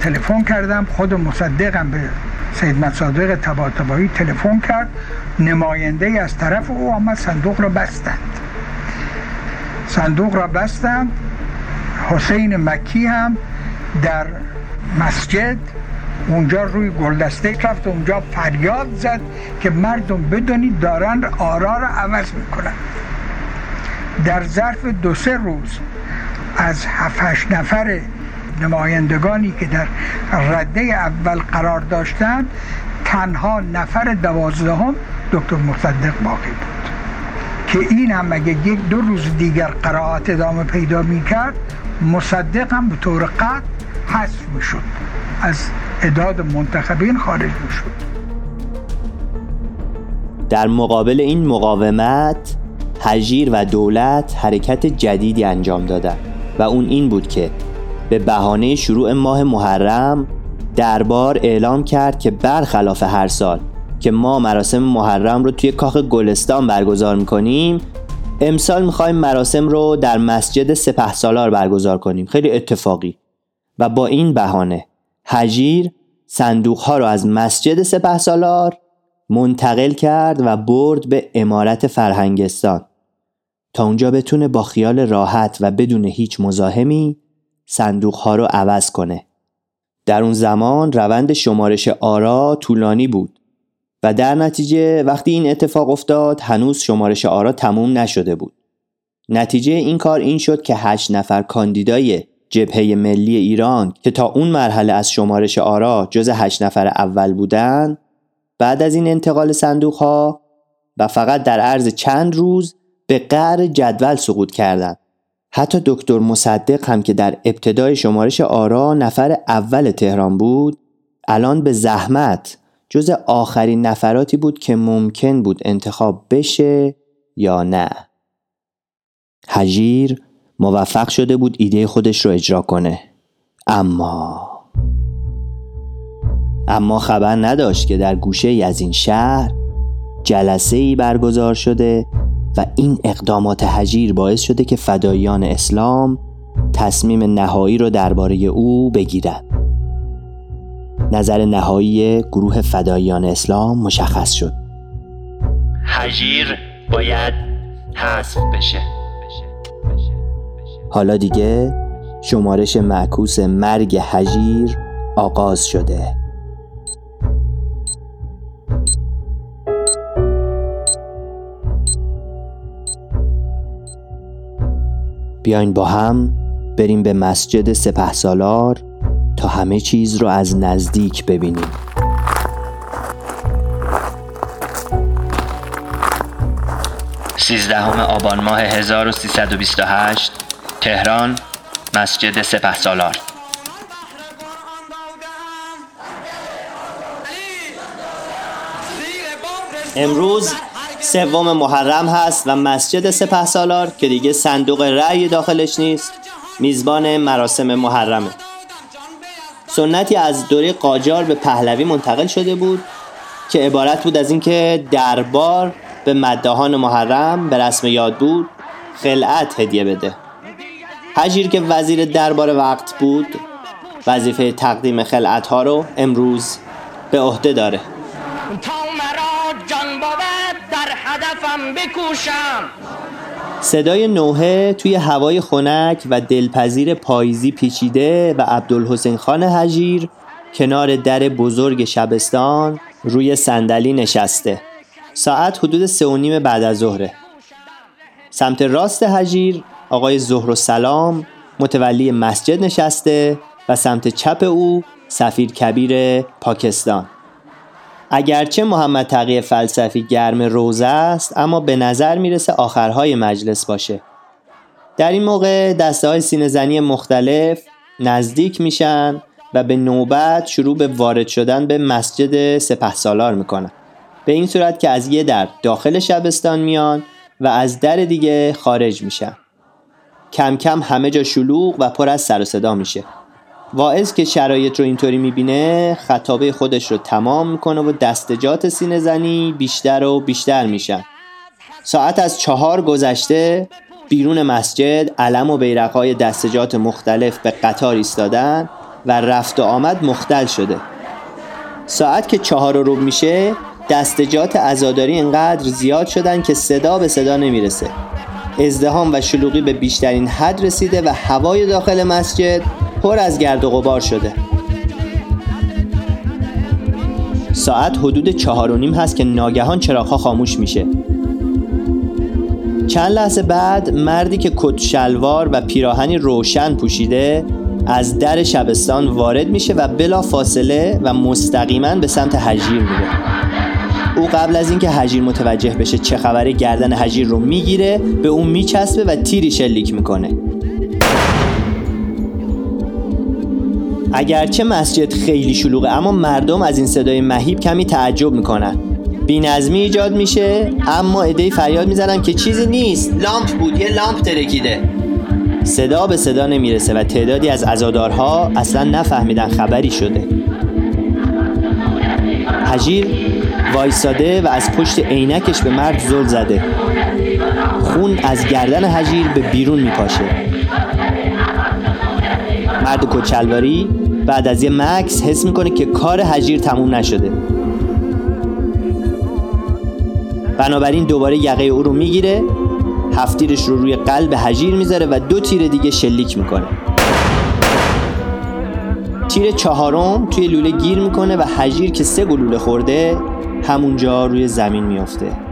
تلفن کردم. خود مصدقم به سید مصادق تباتبایی تلفن کرد. نماینده از طرف او آمد صندوق را بستند. صندوق را بستند. حسین مکی هم در مسجد اونجا روی گلدسته رفت اونجا فریاد زد که مردم بدونید دارن آرا را عوض می‌کنن. در ظرف دو سه روز از هفت نفر نمایندگانی که در رده اول قرار داشتند تنها نفر دوازدهم دکتر مصدق باقی بود. که این هم اگه یک دو روز دیگر قرائت ادامه پیدا می‌کرد مصدق هم به طور قطع حذف می‌شد. از اداد منتخبین خارج می‌شد. در مقابل این مقاومت هجیر و دولت حرکت جدیدی انجام دادند و اون این بود که به بهانه شروع ماه محرم دربار اعلام کرد که برخلاف هر سال که ما مراسم محرم رو توی کاخ گلستان برگزار می‌کنیم امسال می‌خوایم مراسم رو در مسجد سپه سالار برگزار کنیم. خیلی اتفاقی. و با این بهانه هجیر صندوق ها رو از مسجد سپه سالار منتقل کرد و برد به امارت فرهنگستان. تا اونجا بتونه با خیال راحت و بدون هیچ مزاحمی صندوق ها رو عوض کنه. در اون زمان روند شمارش آرا طولانی بود و در نتیجه وقتی این اتفاق افتاد هنوز شمارش آرا تموم نشده بود. نتیجه این کار این شد که هشت نفر کاندیدای جبهه ملی ایران که تا اون مرحله از شمارش آرا جز هشت نفر اول بودن بعد از این انتقال صندوق ها و فقط در عرض چند روز به قعر جدول سقوط کردند حتی دکتر مصدق هم که در ابتدای شمارش آرا نفر اول تهران بود الان به زحمت جز آخرین نفراتی بود که ممکن بود انتخاب بشه یا نه. هجیر موفق شده بود ایده خودش رو اجرا کنه. اما اما خبر نداشت که در گوشه ای از این شهر جلسه ای برگزار شده و این اقدامات هجیر باعث شده که فدایان اسلام تصمیم نهایی رو درباره او بگیرند. نظر نهایی گروه فدایان اسلام مشخص شد. هجیر باید حذف بشه. حالا دیگه شمارش معکوس مرگ هجیر آغاز شده. بیاین با هم بریم به مسجد سپه سالار تا همه چیز رو از نزدیک ببینیم. سیزدهم آبان ماه 1328 تهران مسجد سپه سالار امروز سوم محرم هست و مسجد سپه سالار که دیگه صندوق رأی داخلش نیست میزبان مراسم محرمه. سنتی از دوره قاجار به پهلوی منتقل شده بود که عبارت بود از اینکه دربار به مدهان محرم به رسم یاد بود خلعت هدیه بده. هجیر که وزیر دربار وقت بود وظیفه تقدیم خلعت ها رو امروز به عهده داره. تا مرا جان در هدفم بکوشم. صدای نوحه توی هوای خنک و دلپذیر پاییزی پیچیده و عبدالحسین خان هجیر کنار در بزرگ شبستان روی صندلی نشسته. ساعت حدود سه و نیم بعد از ظهره. سمت راست هجیر آقای زهر و سلام متولی مسجد نشسته و سمت چپ او سفیر کبیر پاکستان. اگرچه محمد تقی فلسفی گرم روزه است اما به نظر می‌رسه آخرهای مجلس باشه. در این موقع دسته های سینه زنی مختلف نزدیک میشن و به نوبت شروع به وارد شدن به مسجد سپه سالار می‌کنن. به این صورت که از یه در داخل شبستان میان و از در دیگه خارج میشن. کم کم همه جا شلوغ و پر از سر و صدا میشه. واعظ که شرایط رو اینطوری می‌بینه خطابه خودش رو تمام می‌کنه و دستجات سینه زنی بیشتر و بیشتر میشن. ساعت از چهار گذشته بیرون مسجد علم و بیرقای دستجات مختلف به قطار ایستادن و رفت و آمد مختل شده. ساعت که چهار رو میشه دستجات ازاداری انقدر زیاد شدن که صدا به صدا نمی‌رسه. ازدهام و شلوغی به بیشترین حد رسیده و هوای داخل مسجد پر از گرد و غبار شده. ساعت حدود چهار و نیم هست که ناگهان چراغها خاموش میشه. چند لحظه بعد مردی که کت شلوار و پیراهنی روشن پوشیده از در شبستان وارد میشه و بلا فاصله و مستقیما به سمت هجیر میره. او قبل از اینکه هجیر متوجه بشه چه خبره گردن هجیر رو می‌گیره به اون میچسبه و تیری شلیک می‌کنه. اگرچه مسجد خیلی شلوغه اما مردم از این صدای مهیب کمی تعجب می‌کنن. نظمی ایجاد میشه اما ایده فریاد می‌زنن که چیزی نیست. لامپ بود یه لامپ ترکیده. صدا به صدا نمی‌رسه و تعدادی از عزادارها اصلا نفهمیدن خبری شده. حجیر وایساده و از پشت عینکش به مرد زل زده. خون از گردن حجیر به بیرون میپاشه. مرد کچلواری بعد از یه مکس حس می‌کنه که کار حجیر تموم نشده. بنابراین دوباره یقه او رو می‌گیره هفتیرش رو روی قلب حجیر می‌ذاره و دو تیر دیگه شلیک می‌کنه. تیر چهارم توی لوله گیر می‌کنه و حجیر که سه گلوله خورده همونجا روی زمین میافته.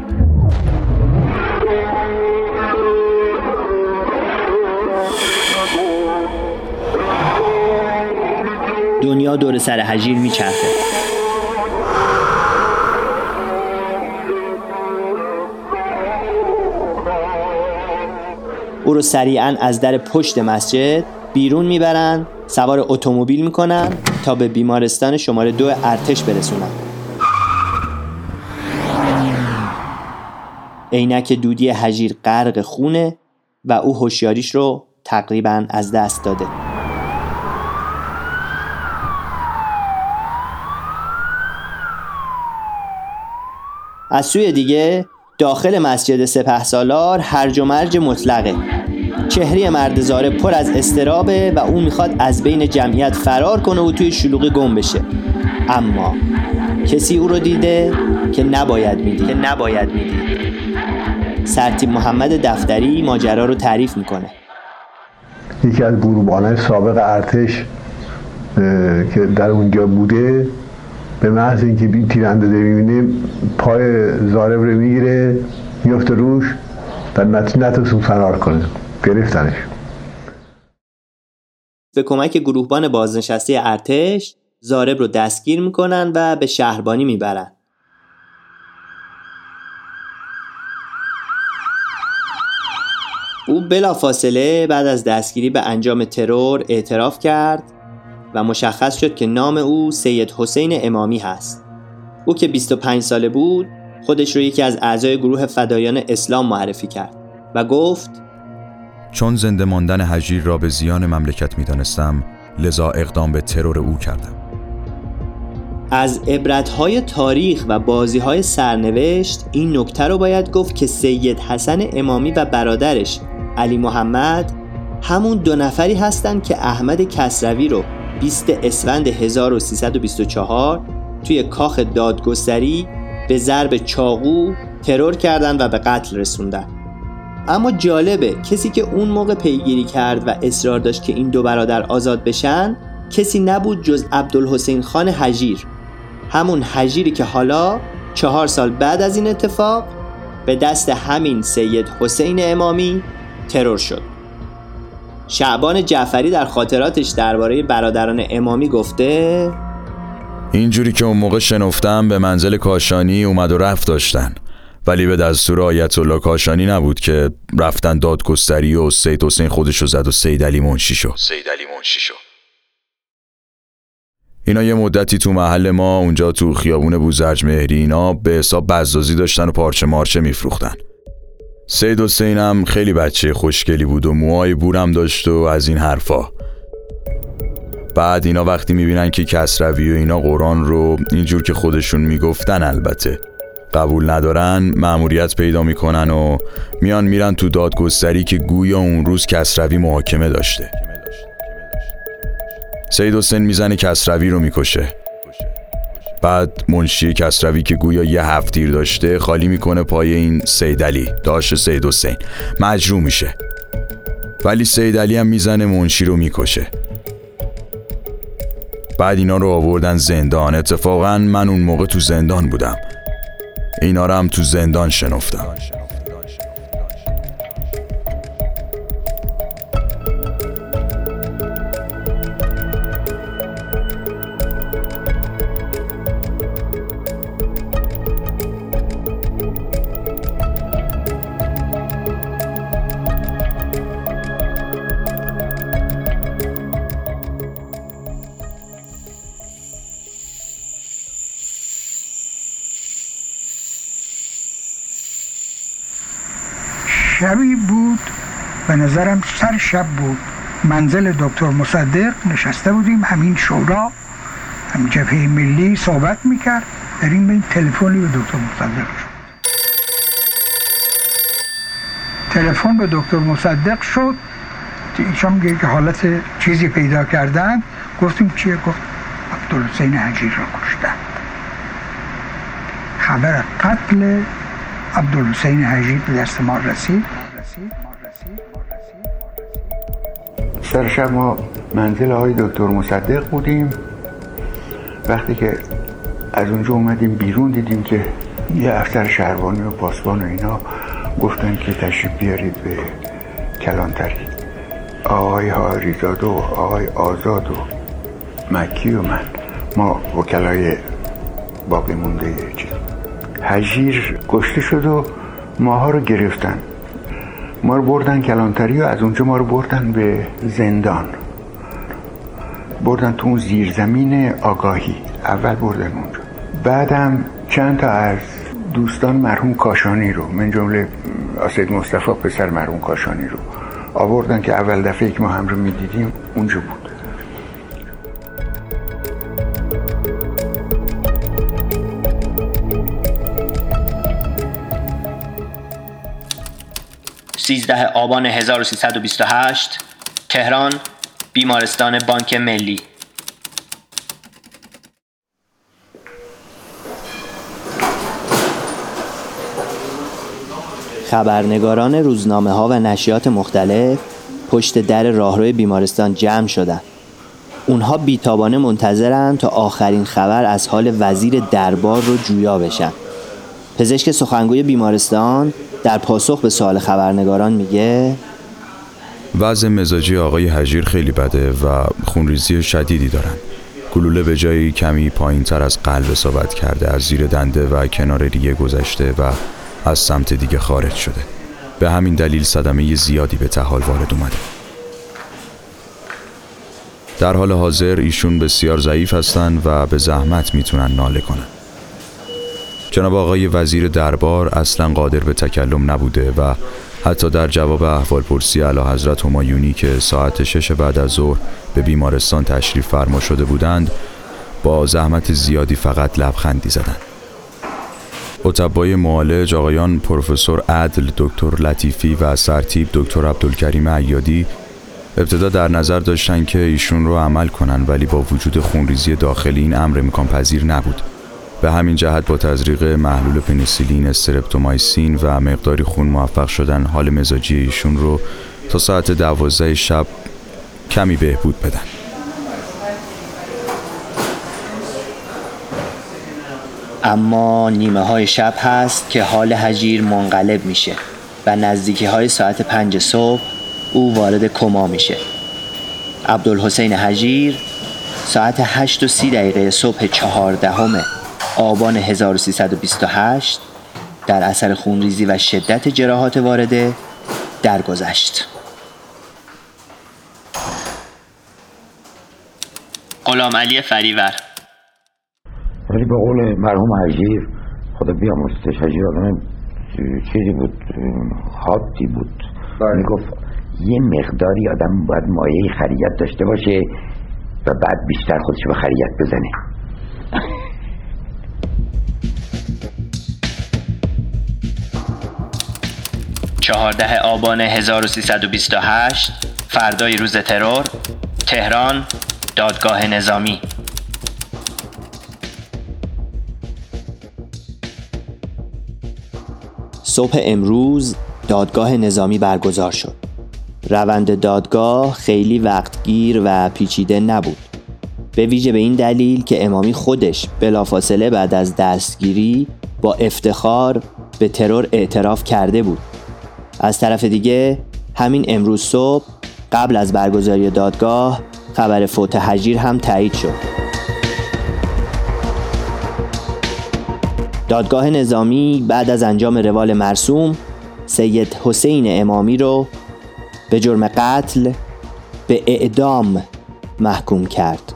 دنیا دور سر حجیر میچرخه. او رو سریعا از در پشت مسجد بیرون می‌برن سوار اتومبیل می‌کنن تا به بیمارستان شماره دو ارتش برسونن. عینک دودی حجیر غرق خونه و او هوشیاریش رو تقریبا از دست داده. از سوی دیگه داخل مسجد سپه سالار هرج و مرج مطلقه. چهره مرد زاره پر از استرابه و او می‌خواد از بین جمعیت فرار کنه و توی شلوغی گم بشه. اما کسی او رو دیده که نباید می‌دید. که نباید می‌دید. سرتیب محمد دفتری ماجرا رو تعریف می‌کنه. یکی از گروبانه سابق ارتش که در اونجا بوده به محض اینکه تیراندازی می‌بینه پای زارب رو می‌گیره میفته روش در نتونست فرار کنه. گرفتنش. به کمک گروهبان بازنشسته ارتش زارب رو دستگیر می‌کنن و به شهربانی می‌برن. او بلا فاصله بعد از دستگیری به انجام ترور اعتراف کرد. و مشخص شد که نام او سید حسین امامی هست. او که 25 ساله بود خودش رو یکی از اعضای گروه فدایان اسلام معرفی کرد و گفت چون زنده ماندن حجیر را به زیان مملکت می دانستم لذا اقدام به ترور او کردم. از عبرتهای تاریخ و بازیهای سرنوشت این نکته رو باید گفت که سید حسن امامی و برادرش علی محمد همون دو نفری هستند که احمد کسروی رو 20 اسفند 1324 توی کاخ دادگستری به ضرب چاقو ترور کردن و به قتل رسوندن. اما جالبه کسی که اون موقع پیگیری کرد و اصرار داشت که این دو برادر آزاد بشن کسی نبود جز عبدالحسین خان حجیر. همون حجیری که حالا چهار سال بعد از این اتفاق به دست همین سید حسین امامی ترور شد. شعبان جعفری در خاطراتش درباره برادران امامی گفته اینجوری که اون موقع شنفتم به منزل کاشانی اومد و رفت داشتن. ولی به دستور آیت الله کاشانی نبود که رفتن دادگستری و سید حسین خودشو زد و سید علی منشی شو سید علی منشی شو اینا یه مدتی تو محل ما اونجا تو خیابون بوزرج مهری اینا به حساب بزازی داشتن و پارچه مارچه میفروختن. سید حسین هم خیلی بچه خوشگلی بود و موهای بورم داشت و از این حرفا. بعد اینا وقتی می‌بینن که کسروی و اینا قرآن رو اینجور که خودشون می‌گفتن البته. قبول ندارن مأموریت پیدا می‌کنن و میان میرن تو دادگستری که گویا اون روز کسروی محاکمه داشته. سید حسین می‌زنه کسروی رو می‌کشه. بعد منشی کسروی که گویا یه هفتیر داشته خالی می‌کنه پای این سید علی داشت سید حسین. مجروع میشه. ولی سید علی هم می‌زنه منشی رو می‌کشه. بعد اینا رو آوردن زندان. اتفاقا من اون موقع تو زندان بودم. اینا رو هم تو زندان شنفتم نظرم سر شب بود. منزل دکتر مصدق نشسته بودیم همین شورا همین جبهه ملی صحبت می‌کرد. در این بین تلفنی به دکتر مصدق. شد تلفن به دکتر مصدق شد. ایشان میگه که حالت چیزی پیدا کردن. گفتیم چیه؟ گفت عبدالحسین حجیر را کشتن خبر قتل عبدالحسین حجیر به دست ما رسید. سر شب ما منزل های دکتر مصدق بودیم. وقتی که از اونجا اومدیم بیرون دیدیم که یه افسر شهربانی و پاسبان و اینا گفتن که تشریف بیارید به کلانتری آقای هاریزاد و آقای آزاد و مکی و من. ما وکلای باقی مونده چیز. هجیر گشته شد و ماها رو گرفتن. ما رو بردن کلانتری و از اونجا ما رو بردن به زندان. بردن تو اون زیرزمین آگاهی. اول بردن اونجا. بعدم چند تا از دوستان مرحوم کاشانی رو من جمله آسید مصطفی پسر مرحوم کاشانی رو آوردن که اول دفعه که ما هم رو می‌دیدیم اونجا بود. 13 آبان 1328 تهران بیمارستان بانک ملی خبرنگاران روزنامه ها و نشریات مختلف پشت در راهروی بیمارستان جمع شدند. اونها بیتابانه منتظرن تا آخرین خبر از حال وزیر دربار رو جویا بشن. پزشک سخنگوی بیمارستان در پاسخ به سوال خبرنگاران میگه وضع مزاجی آقای حجیر خیلی بده و خونریزی شدیدی دارن. گلوله به جایی کمی پایین تر از قلب اصابت کرده از زیر دنده و کنار ریه گذشته و از سمت دیگه خارج شده. به همین دلیل صدمه زیادی به تحال وارد اومده. در حال حاضر ایشون بسیار ضعیف هستند و به زحمت می‌تونن ناله کنن. جناب آقای وزیر دربار اصلا قادر به تکلم نبوده و حتی در جواب احوال پرسی علا حضرت همایونی که ساعت شش بعد از ظهر به بیمارستان تشریف فرما شده بودند با زحمت زیادی فقط لبخندی زدند. اتبای معالج آقایان پروفسور عدل دکتر لطیفی و سرتیب دکتر عبدالکریم عیادی ابتدا در نظر داشتن که ایشون رو عمل کنن ولی با وجود خونریزی داخلی این امر امکان پذیر نبود. به همین جهت با تزریق محلول پنیسیلین استرپتومایسین و مقداری خون موفق شدن حال مزاجی ایشون رو تا ساعت دوازده شب کمی بهبود بدن. اما نیمه های شب هست که حال هژیر منقلب میشه و نزدیکی های ساعت پنج صبح او وارد کما میشه. عبدالحسین هژیر ساعت 8 و سی دقیقه صبح چهاردهم آبان 1328 در اثر خونریزی و شدت جراحات وارده درگذشت. غلام علی فریور ولی به قول مرحوم حجیر خدا بیامرستش حجیر آدم چیزی بود حادی بود بله. می‌گفت یه مقداری آدم باید مایه خریت داشته باشه و بعد بیشتر خودش به خریت بزنه <laughs> چهارده آبان 1328 فردای روز ترور تهران دادگاه نظامی صبح امروز دادگاه نظامی برگزار شد. روند دادگاه خیلی وقتگیر و پیچیده نبود. به ویژه به این دلیل که امامی خودش بلافاصله بعد از دستگیری با افتخار به ترور اعتراف کرده بود. از طرف دیگه همین امروز صبح قبل از برگزاری دادگاه خبر فوت حجیر هم تایید شد. دادگاه نظامی بعد از انجام روال مرسوم سید حسین امامی رو به جرم قتل به اعدام محکوم کرد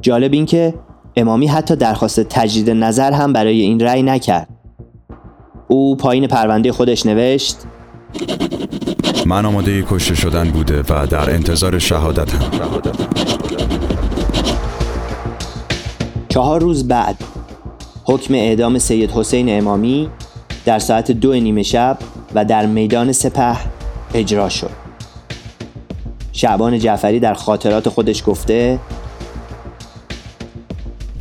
جالب این که امامی حتی درخواست تجدید نظر هم برای این رأی نکرد. او پایین پرونده خودش نوشت من آماده کشته شدن بوده و در انتظار شهادت هم. چهار روز بعد حکم اعدام سید حسین امامی در ساعت دو نیمه شب و در میدان سپه اجرا شد. شعبان جعفری در خاطرات خودش گفته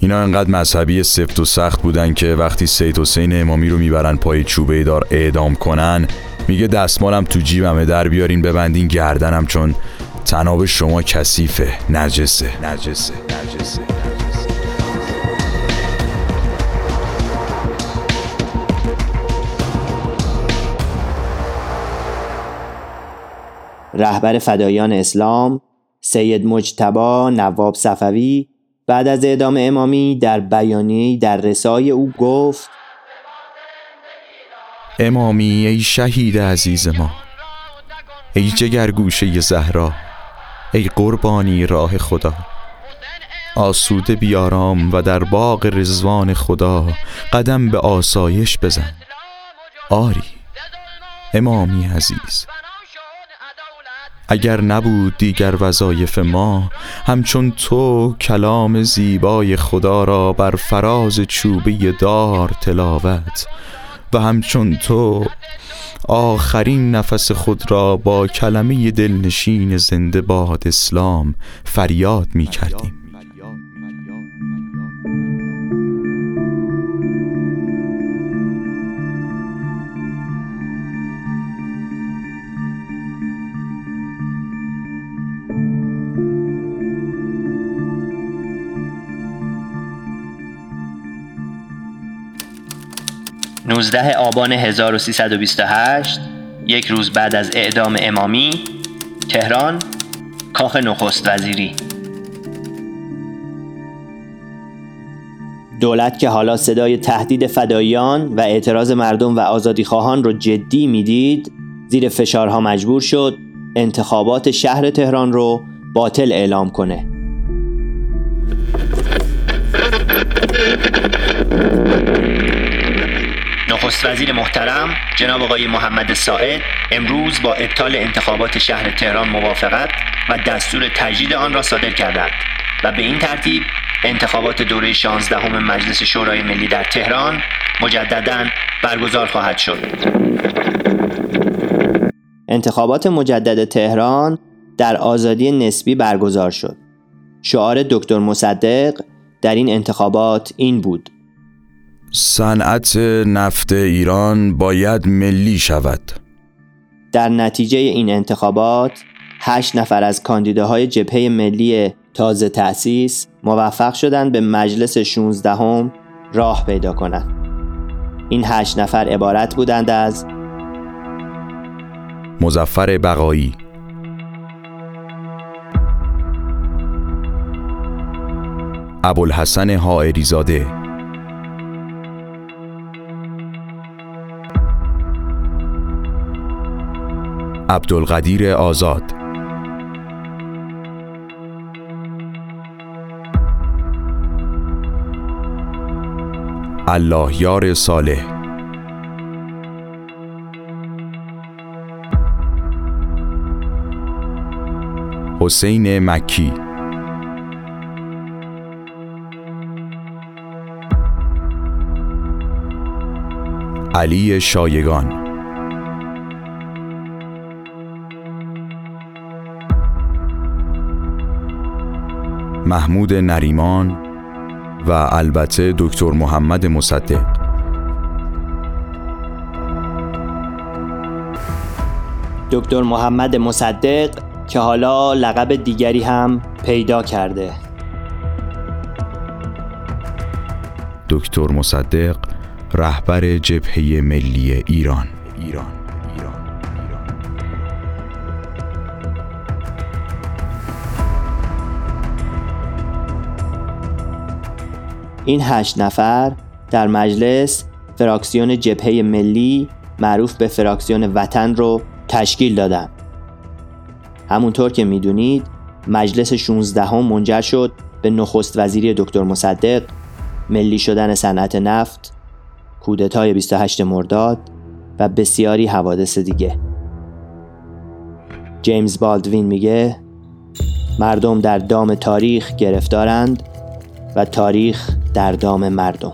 اینا انقدر مذهبی سفت و سخت بودن که وقتی سید حسین امامی رو می‌برن پای چوبه دار اعدام کنن میگه دستمالم تو جیبمه در بیارین ببندین گردنم چون تناب شما کثیفه نجسه. نجسه. نجسه. رهبر فدایان اسلام سید مجتبا نواب صفوی بعد از اعدام امامی در بیانیه در رسای او گفت امامی ای شهید عزیز ما ای جگرگوشه زهرا ای قربانی راه خدا. آسوده بیارام و در باغ رزوان خدا قدم به آسایش بزن. آری امامی عزیز. اگر نبود دیگر وظایف ما همچون تو کلام زیبای خدا را بر فراز چوبه دار تلاوت و همچون تو آخرین نفس خود را با کلمه دلنشین زنده باد اسلام فریاد می کردیم 19 آبان 1328 یک روز بعد از اعدام امامی تهران کاخ نخست وزیری. دولت که حالا صدای تهدید فدایان و اعتراض مردم و آزادیخواهان رو جدی می‌دید زیر فشارها مجبور شد انتخابات شهر تهران رو باطل اعلام کنه. نخست وزیر محترم جناب آقای محمد ساعد امروز با ابطال انتخابات شهر تهران موافقت و دستور تجدید آن را صادر کردند و به این ترتیب انتخابات دوره 16 همه مجلس شورای ملی در تهران مجددا برگزار خواهد شد. انتخابات مجدد تهران در آزادی نسبی برگزار شد. شعار دکتر مصدق در این انتخابات این بود صنعت نفت ایران باید ملی شود در نتیجه این انتخابات هشت نفر از کاندیداهای جبهه ملی تازه تأسیس موفق شدند به مجلس 16 هم راه پیدا کنند. این هشت نفر عبارت بودند از مزفر بقایی ابوالحسن حائری زاده عبدالقدیر آزاد. الله یار صالح. حسین مکی. علی شایگان. محمود نریمان و البته دکتر محمد مصدق. دکتر محمد مصدق که حالا لقب دیگری هم پیدا کرده. دکتر مصدق رهبر جبهه ملی ایران. ایران این هشت نفر در مجلس فراکسیون جبهه ملی معروف به فراکسیون وطن رو تشکیل دادن. همونطور که می‌دونید مجلس 16 هم منجر شد به نخست وزیری دکتر مصدق ملی شدن صنعت نفت کودتای 28 مرداد و بسیاری حوادث دیگه. جیمز بالدوین میگه مردم در دام تاریخ گرفتارند و تاریخ در دام مردم.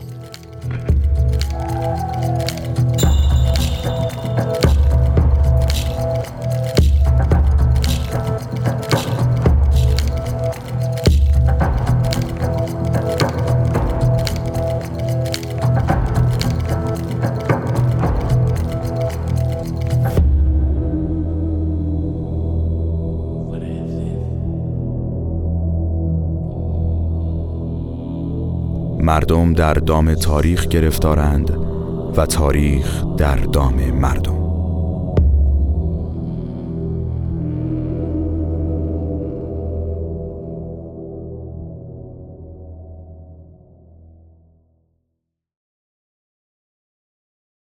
مردم در دام تاریخ گرفتارند و تاریخ در دام مردم.